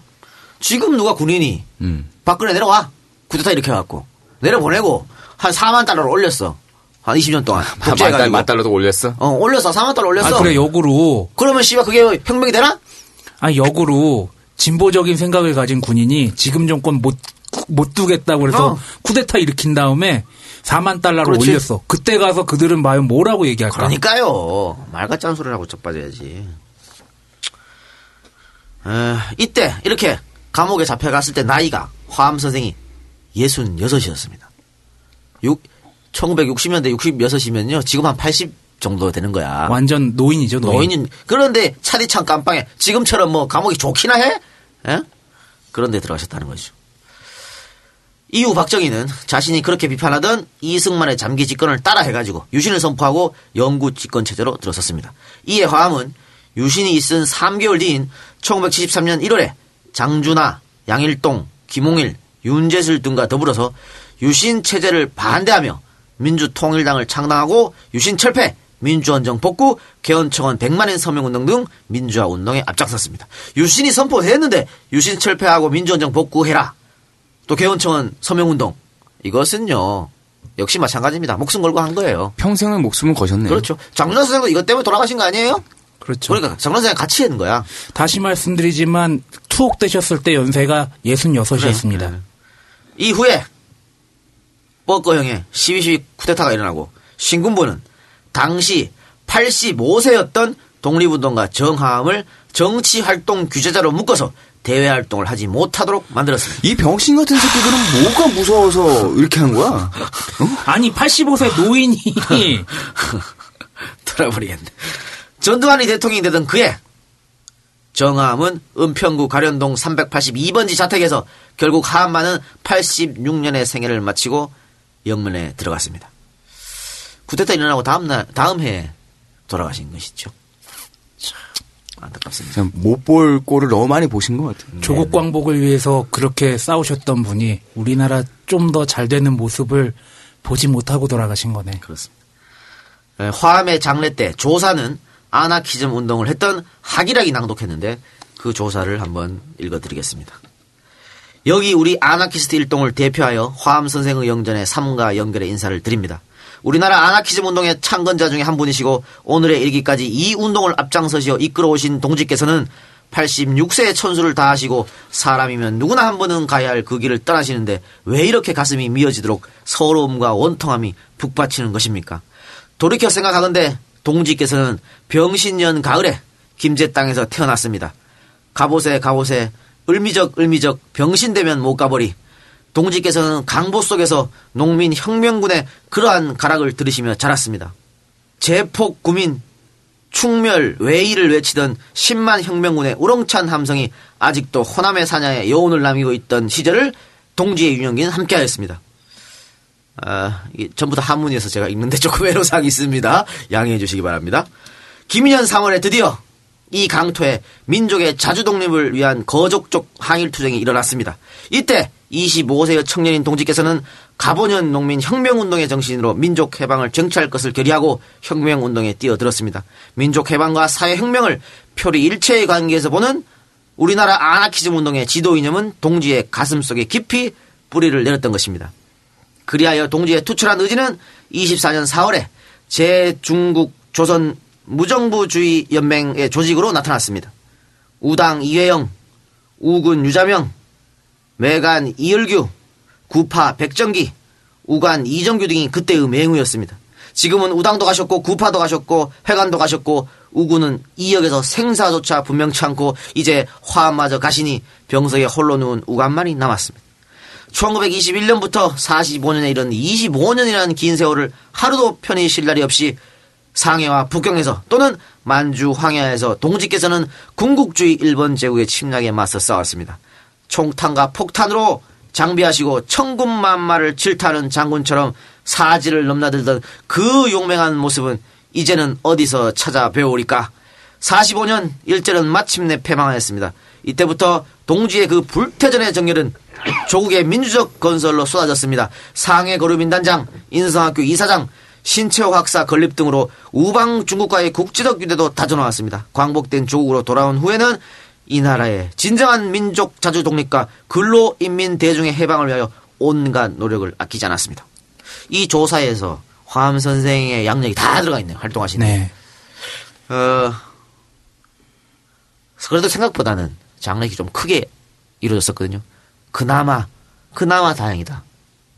지금 누가 군인이 음. 박근혜 내려와 쿠데타 이렇게 해갖고 내려보내고 한 4만 달러를 올렸어. 한 20년 동안 (laughs) 한 만달, 복제해가지고. 만달러도 올렸어? 어 올렸어 4만 달러 올렸어. 아, 그래, 역으로. 그러면 씨발 그게 혁명이 되나? 아니, 역으로 진보적인 생각을 가진 군인이 지금 정권 못, 못 두겠다고 그래서 어. 쿠데타 일으킨 다음에 4만 달러를 그렇지. 올렸어. 그때 가서 그들은 과연 뭐라고 얘기할까? 그러니까요. 말 같지 않은 소리를 하고 쩍빠져야지. 에, 이때 이렇게 감옥에 잡혀갔을 때 나이가 화암 선생이 66이었습니다. 6, 1960년대 66이면요. 지금 한 80 정도 되는 거야. 완전 노인이죠, 노인. 노인인 그런데 차디찬 깜빵에 지금처럼 뭐 감옥이 좋기나 해? 예? 그런데 들어가셨다는 거죠. 이후 박정희는 자신이 그렇게 비판하던 이승만의 잠기 집권을 따라 해가지고 유신을 선포하고 영구 집권 체제로 들어섰습니다. 이에 화암은 유신이 있은 3개월 뒤인 1973년 1월에 장준하, 양일동, 김홍일, 윤재슬 등과 더불어서 유신 체제를 반대하며 민주통일당을 창당하고 유신 철폐, 민주헌정 복구, 개헌청원 100만인 서명운동 등 민주화 운동에 앞장섰습니다. 유신이 선포했는데 유신 철폐하고 민주헌정 복구해라. 또 개헌청원 서명운동 이것은요 역시 마찬가지입니다. 목숨 걸고 한 거예요. 평생을 목숨을 거셨네요. 그렇죠. 장준하 선생도 이것 때문에 돌아가신 거 아니에요? 그렇죠. 그러니까 장준하 선생 같이 했는 거야. 다시 말씀드리지만 투옥 되셨을 때 연세가 66이었습니다. 이후에 뻐꺼 형의 12.12 쿠데타가 일어나고 신군부는 당시 85세였던 독립운동가 정하암을 정치활동 규제자로 묶어서 대외 활동을 하지 못하도록 만들었습니다. 이 병신 같은 새끼들은 뭐가 무서워서 이렇게 한 거야? 아니 85세 노인이 (laughs) 돌아버리겠네. 전두환이 대통령이 되던 그해 정하암은 은평구 가련동 382번지 자택에서 결국 하암만은 86년의 생애를 마치고 영문에 들어갔습니다. 쿠데타 일어나고 다음 날 다음 해에 돌아가신 것이죠. 참 안타깝습니다. 못 볼 꼴을 너무 많이 보신 것 같아요. 조국 광복을 위해서 그렇게 싸우셨던 분이 우리나라 좀 더 잘 되는 모습을 보지 못하고 돌아가신 거네. 그렇습니다. 에, 화암의 장례 때 조사는 아나키즘 운동을 했던 하기락이 낭독했는데 그 조사를 한번 읽어드리겠습니다. 여기 우리 아나키스트 일동을 대표하여 화암 선생의 영전에 삼가 연결의 인사를 드립니다. 우리나라 아나키즘 운동의 창건자 중에 한 분이시고 오늘의 일기까지 이 운동을 앞장서시어 이끌어오신 동지께서는 86세의 천수를 다하시고 사람이면 누구나 한 번은 가야 할 그 길을 떠나시는데 왜 이렇게 가슴이 미어지도록 서러움과 원통함이 북받치는 것입니까? 돌이켜 생각하건대 동지께서는 병신년 가을에 김제 땅에서 태어났습니다. 갑옷에 갑옷에 을미적 을미적 병신되면 못 가버리 동지께서는 강보 속에서 농민 혁명군의 그러한 가락을 들으시며 자랐습니다. 제폭 구민 충멸 외의를 외치던 10만 혁명군의 우렁찬 함성이 아직도 호남의 사냐에 여운을 남기고 있던 시절을 동지의 윤영기는 함께하였습니다. 아, 전부 다 한문이어서 제가 읽는데 조금 (laughs) 애로사항이 있습니다. 양해해 주시기 바랍니다. 김인현 3월에 드디어 이 강토에 민족의 자주 독립을 위한 거족적 항일 투쟁이 일어났습니다. 이때 25세의 청년인 동지께서는 가보년 농민 혁명운동의 정신으로 민족 해방을 쟁취할 것을 결의하고 혁명운동에 뛰어들었습니다. 민족 해방과 사회 혁명을 표리 일체의 관계에서 보는 우리나라 아나키즘 운동의 지도 이념은 동지의 가슴 속에 깊이 뿌리를 내렸던 것입니다. 그리하여 동지의 투철한 의지는 24년 4월에 제중국 조선 무정부주의 연맹의 조직으로 나타났습니다. 우당 이회영, 우군 유자명, 매간 이을규, 구파 백정기, 우관 이정규 등이 그때의 맹우였습니다. 지금은 우당도 가셨고 구파도 가셨고 회관도 가셨고 우군은 이역에서 생사조차 분명치 않고 이제 화마저 가시니 병석에 홀로 누운 우관만이 남았습니다. 1921년부터 45년에 이른 25년이라는 긴 세월을 하루도 편히 쉴 날이 없이 상해와 북경에서 또는 만주 황야에서 동지께서는 군국주의 일본 제국의 침략에 맞서 싸웠습니다. 총탄과 폭탄으로 장비하시고 천군만마를 질타하는 장군처럼 사지를 넘나들던 그 용맹한 모습은 이제는 어디서 찾아 배우리까? 45년 일제는 마침내 패망하였습니다. 이때부터 동지의 그 불태전의 정열은 조국의 민주적 건설로 쏟아졌습니다. 상해 거루민단장, 인성학교 이사장, 신채호 학사 건립 등으로 우방 중국과의 국지적 유대도 다져나왔습니다. 광복된 조국으로 돌아온 후에는 이 나라의 진정한 민족 자주 독립과 근로 인민 대중의 해방을 위하여 온갖 노력을 아끼지 않았습니다. 이 조사에서 화암 선생의 양력이 다 들어가 있네요. 활동하시는. 네. 어, 그래도 생각보다는 장례식이 좀 크게 이루어졌었거든요. 그나마, 그나마 다행이다.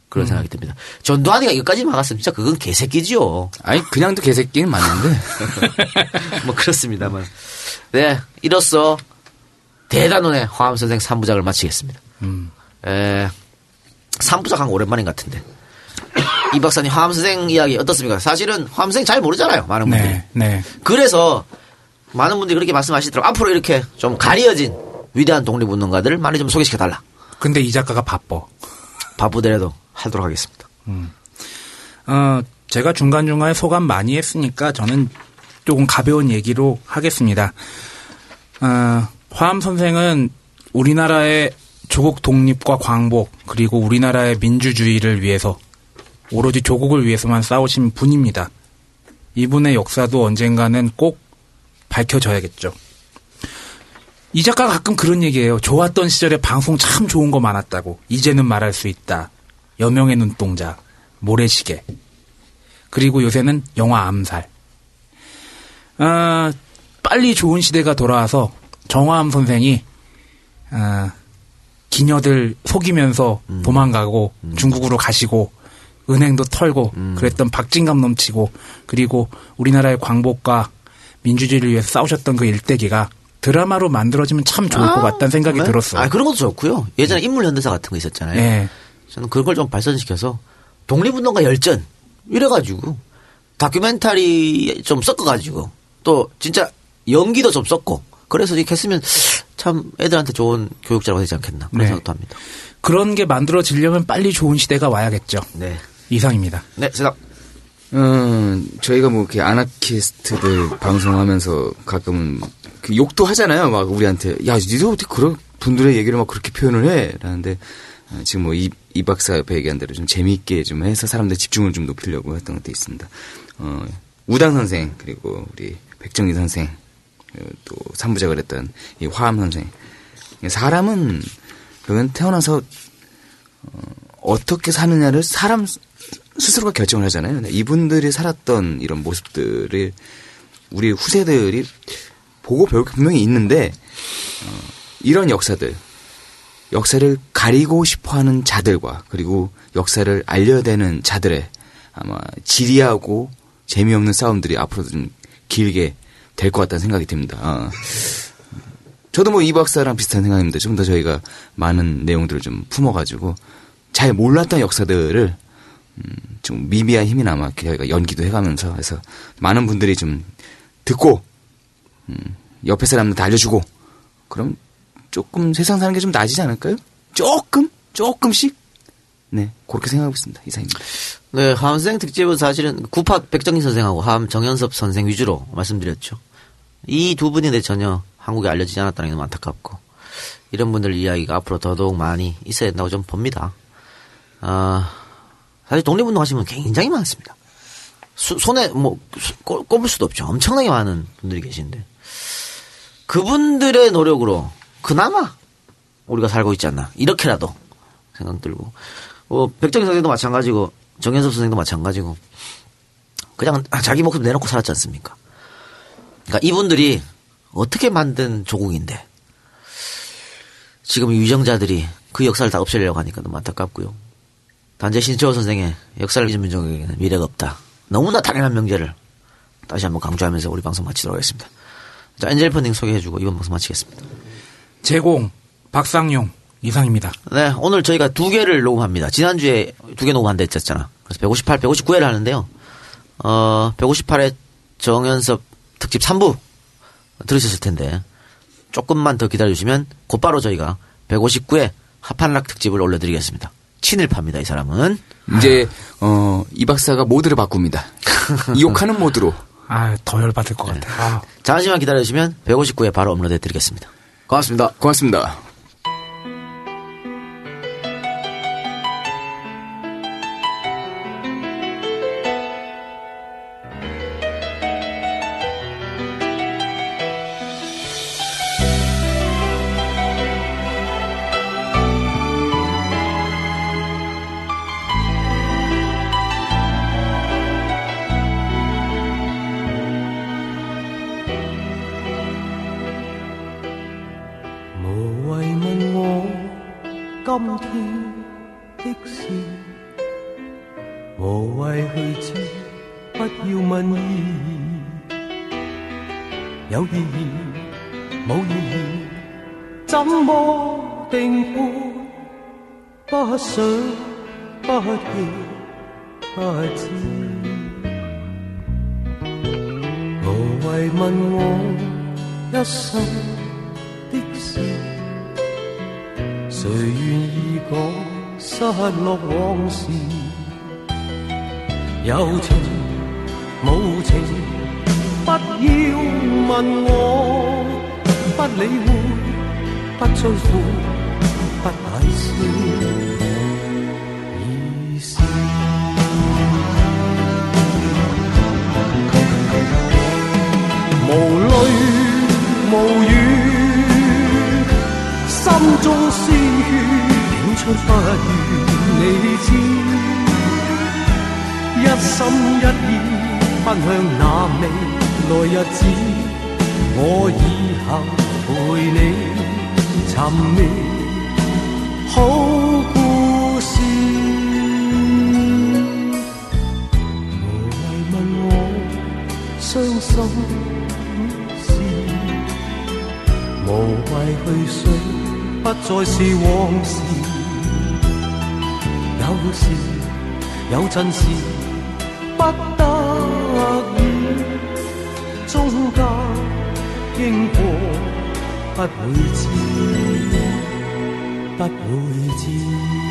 그런 생각이 듭니다. 전두환이가 여기까지 막았으면 진짜 그건 개새끼지요. 아니 그냥도 개새끼는 맞는데 (laughs) 뭐 그렇습니다만. 네, 이로써 대단원의 화암 선생 3부작을 마치겠습니다. 에, 3부작 한 오랜만인 것 같은데. 이 박사님 화암 선생 이야기 어떻습니까? 사실은 화암 선생 잘 모르잖아요. 많은 분들이. 네, 네. 그래서 많은 분들이 그렇게 말씀하시더라고요. 앞으로 이렇게 좀 가려진 위대한 독립운동가들을 많이 좀 소개시켜달라. 근데 이 작가가 바빠. 바쁘더라도 하도록 하겠습니다. 어, 제가 중간중간에 소감 많이 했으니까 저는 조금 가벼운 얘기로 하겠습니다. 어, 화암 선생은 우리나라의 조국 독립과 광복 그리고 우리나라의 민주주의를 위해서 오로지 조국을 위해서만 싸우신 분입니다. 이분의 역사도 언젠가는 꼭 밝혀져야겠죠. 이 작가가 가끔 그런 얘기해요. 좋았던 시절에 방송 참 좋은 거 많았다고. 이제는 말할 수 있다. 여명의 눈동자, 모래시계. 그리고 요새는 영화 암살. 아, 빨리 좋은 시대가 돌아와서 정화암 선생이 아, 기녀들 속이면서 도망가고 중국으로 가시고 은행도 털고 그랬던 박진감 넘치고 그리고 우리나라의 광복과 민주주의를 위해서 싸우셨던 그 일대기가 드라마로 만들어지면 참 좋을 것 같다는 생각이 네? 들었어요. 아, 그런 것도 좋고요. 예전에 인물 현대사 같은 거 있었잖아요. 네. 저는 그걸 좀 발전시켜서 독립운동가 열전 이래가지고 다큐멘터리 좀 섞어가지고 또 진짜 연기도 좀 섞고 그래서 이렇게 했으면 참 애들한테 좋은 교육자가 되지 않겠나 그런 네. 생각도 합니다. 그런 게 만들어지려면 빨리 좋은 시대가 와야겠죠. 네. 이상입니다. 네, 세상. 음, 저희가 뭐 이렇게 아나키스트들 방송하면서 가끔은 그 욕도 하잖아요. 막 우리한테 야, 니들 어떻게 그런 분들의 얘기를 막 그렇게 표현을 해? 라는데 어, 지금 뭐이 이 박사 옆에 얘기한 대로 좀 재미있게 좀 해서 사람들 집중을 좀 높이려고 했던 것도 있습니다. 어, 우당 선생 그리고 우리 백정희 선생 또 삼부작을 했던 이 화암 선생 사람은 그건 태어나서 어떻게 사느냐를 사람 스- 스스로가 결정을 하잖아요. 이분들이 살았던 이런 모습들을 우리 후세들이 보고 배울 게 분명히 있는데 어, 이런 역사들 역사를 가리고 싶어하는 자들과 그리고 역사를 알려야 되는 자들의 아마 지리하고 재미없는 싸움들이 앞으로도 좀 길게 될 것 같다는 생각이 듭니다. 어. 저도 뭐 이 박사랑 비슷한 생각입니다. 좀 더 저희가 많은 내용들을 좀 품어가지고 잘 몰랐던 역사들을 음, 좀 미비한 힘이나마 저희가 연기도 해가면서 해서 많은 분들이 좀 듣고 음, 옆에 사람들한테 알려주고 그럼 조금 세상 사는 게 좀 나아지지 않을까요? 조금 조금씩 네 그렇게 생각하고 있습니다. 이상입니다. 네, 하암생 특집은 사실은 구팍 백정희 선생하고 하암 정현섭 선생 위주로 말씀드렸죠. 이 두 분인데 전혀 한국에 알려지지 않았다는 게 너무 안타깝고 이런 분들 이야기가 앞으로 더더욱 많이 있어야 된다고 좀 봅니다. 아, 사실 독립운동 하시는 분 굉장히 많습니다. 수- 손에 뭐 수- 꼽- 꼽을 수도 없죠. 엄청나게 많은 분들이 계신데 그분들의 노력으로 그나마 우리가 살고 있지 않나 이렇게라도 생각 들고 뭐 백정희 선생도 마찬가지고 정현섭 선생도 마찬가지고 그냥 자기 목숨 내놓고 살았지 않습니까? 그러니까 이분들이 어떻게 만든 조국인데 지금 유정자들이 그 역사를 다 없애려고 하니까 너무 안타깝고요. 단재 신채호 선생의 역사를 잊은 민족에게는 미래가 없다. 너무나 당연한 명제를 다시 한번 강조하면서 우리 방송 마치도록 하겠습니다. 자, 엔젤 펀딩 소개해주고 이번 방송 마치겠습니다. 제공 박상용 이상입니다. 네, 오늘 저희가 두 개를 녹음합니다. 지난주에 두 개 녹음한다 했잖아. 그래서 158, 159회를 하는데요. 어, 158회 정연섭 특집 3부 들으셨을 텐데, 조금만 더 기다려주시면 곧바로 저희가 159회 하판락 특집을 올려드리겠습니다. 친일파입니다, 이 사람은. 이제 어, 이 박사가 모드를 바꿉니다. (laughs) 욕하는 모드로. 아, 더 열받을 것 같아. 아, 잠시만 기다려주시면 159회 바로 업로드 해드리겠습니다. 고맙습니다. 고맙습니다. 伤心事无谓去想不再是往事。有时有阵时不得已中间经过不会知不会知。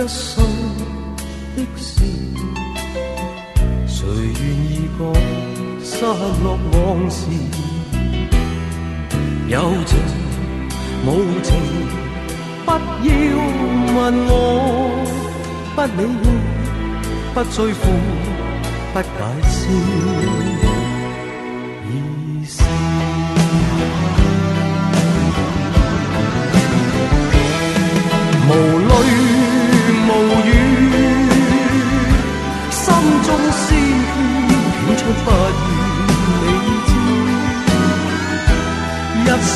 一生的事，誰願意講失落往事？有情無情，不要問我，不理会，不追悔，不解释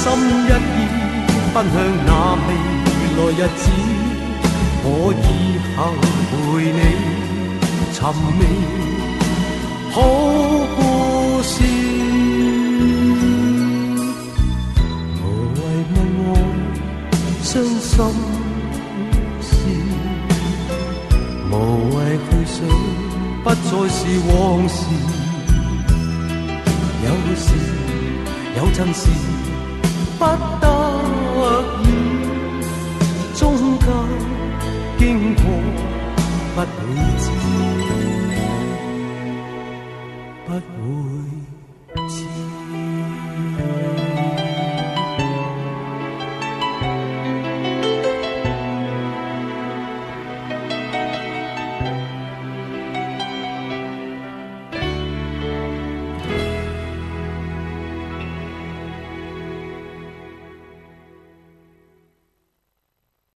心一意奔向那未来日子，我以后陪你寻觅好故事。无谓问我伤心。事，无谓去想，不再是往事。有时有阵时不得已，终究经过不会知。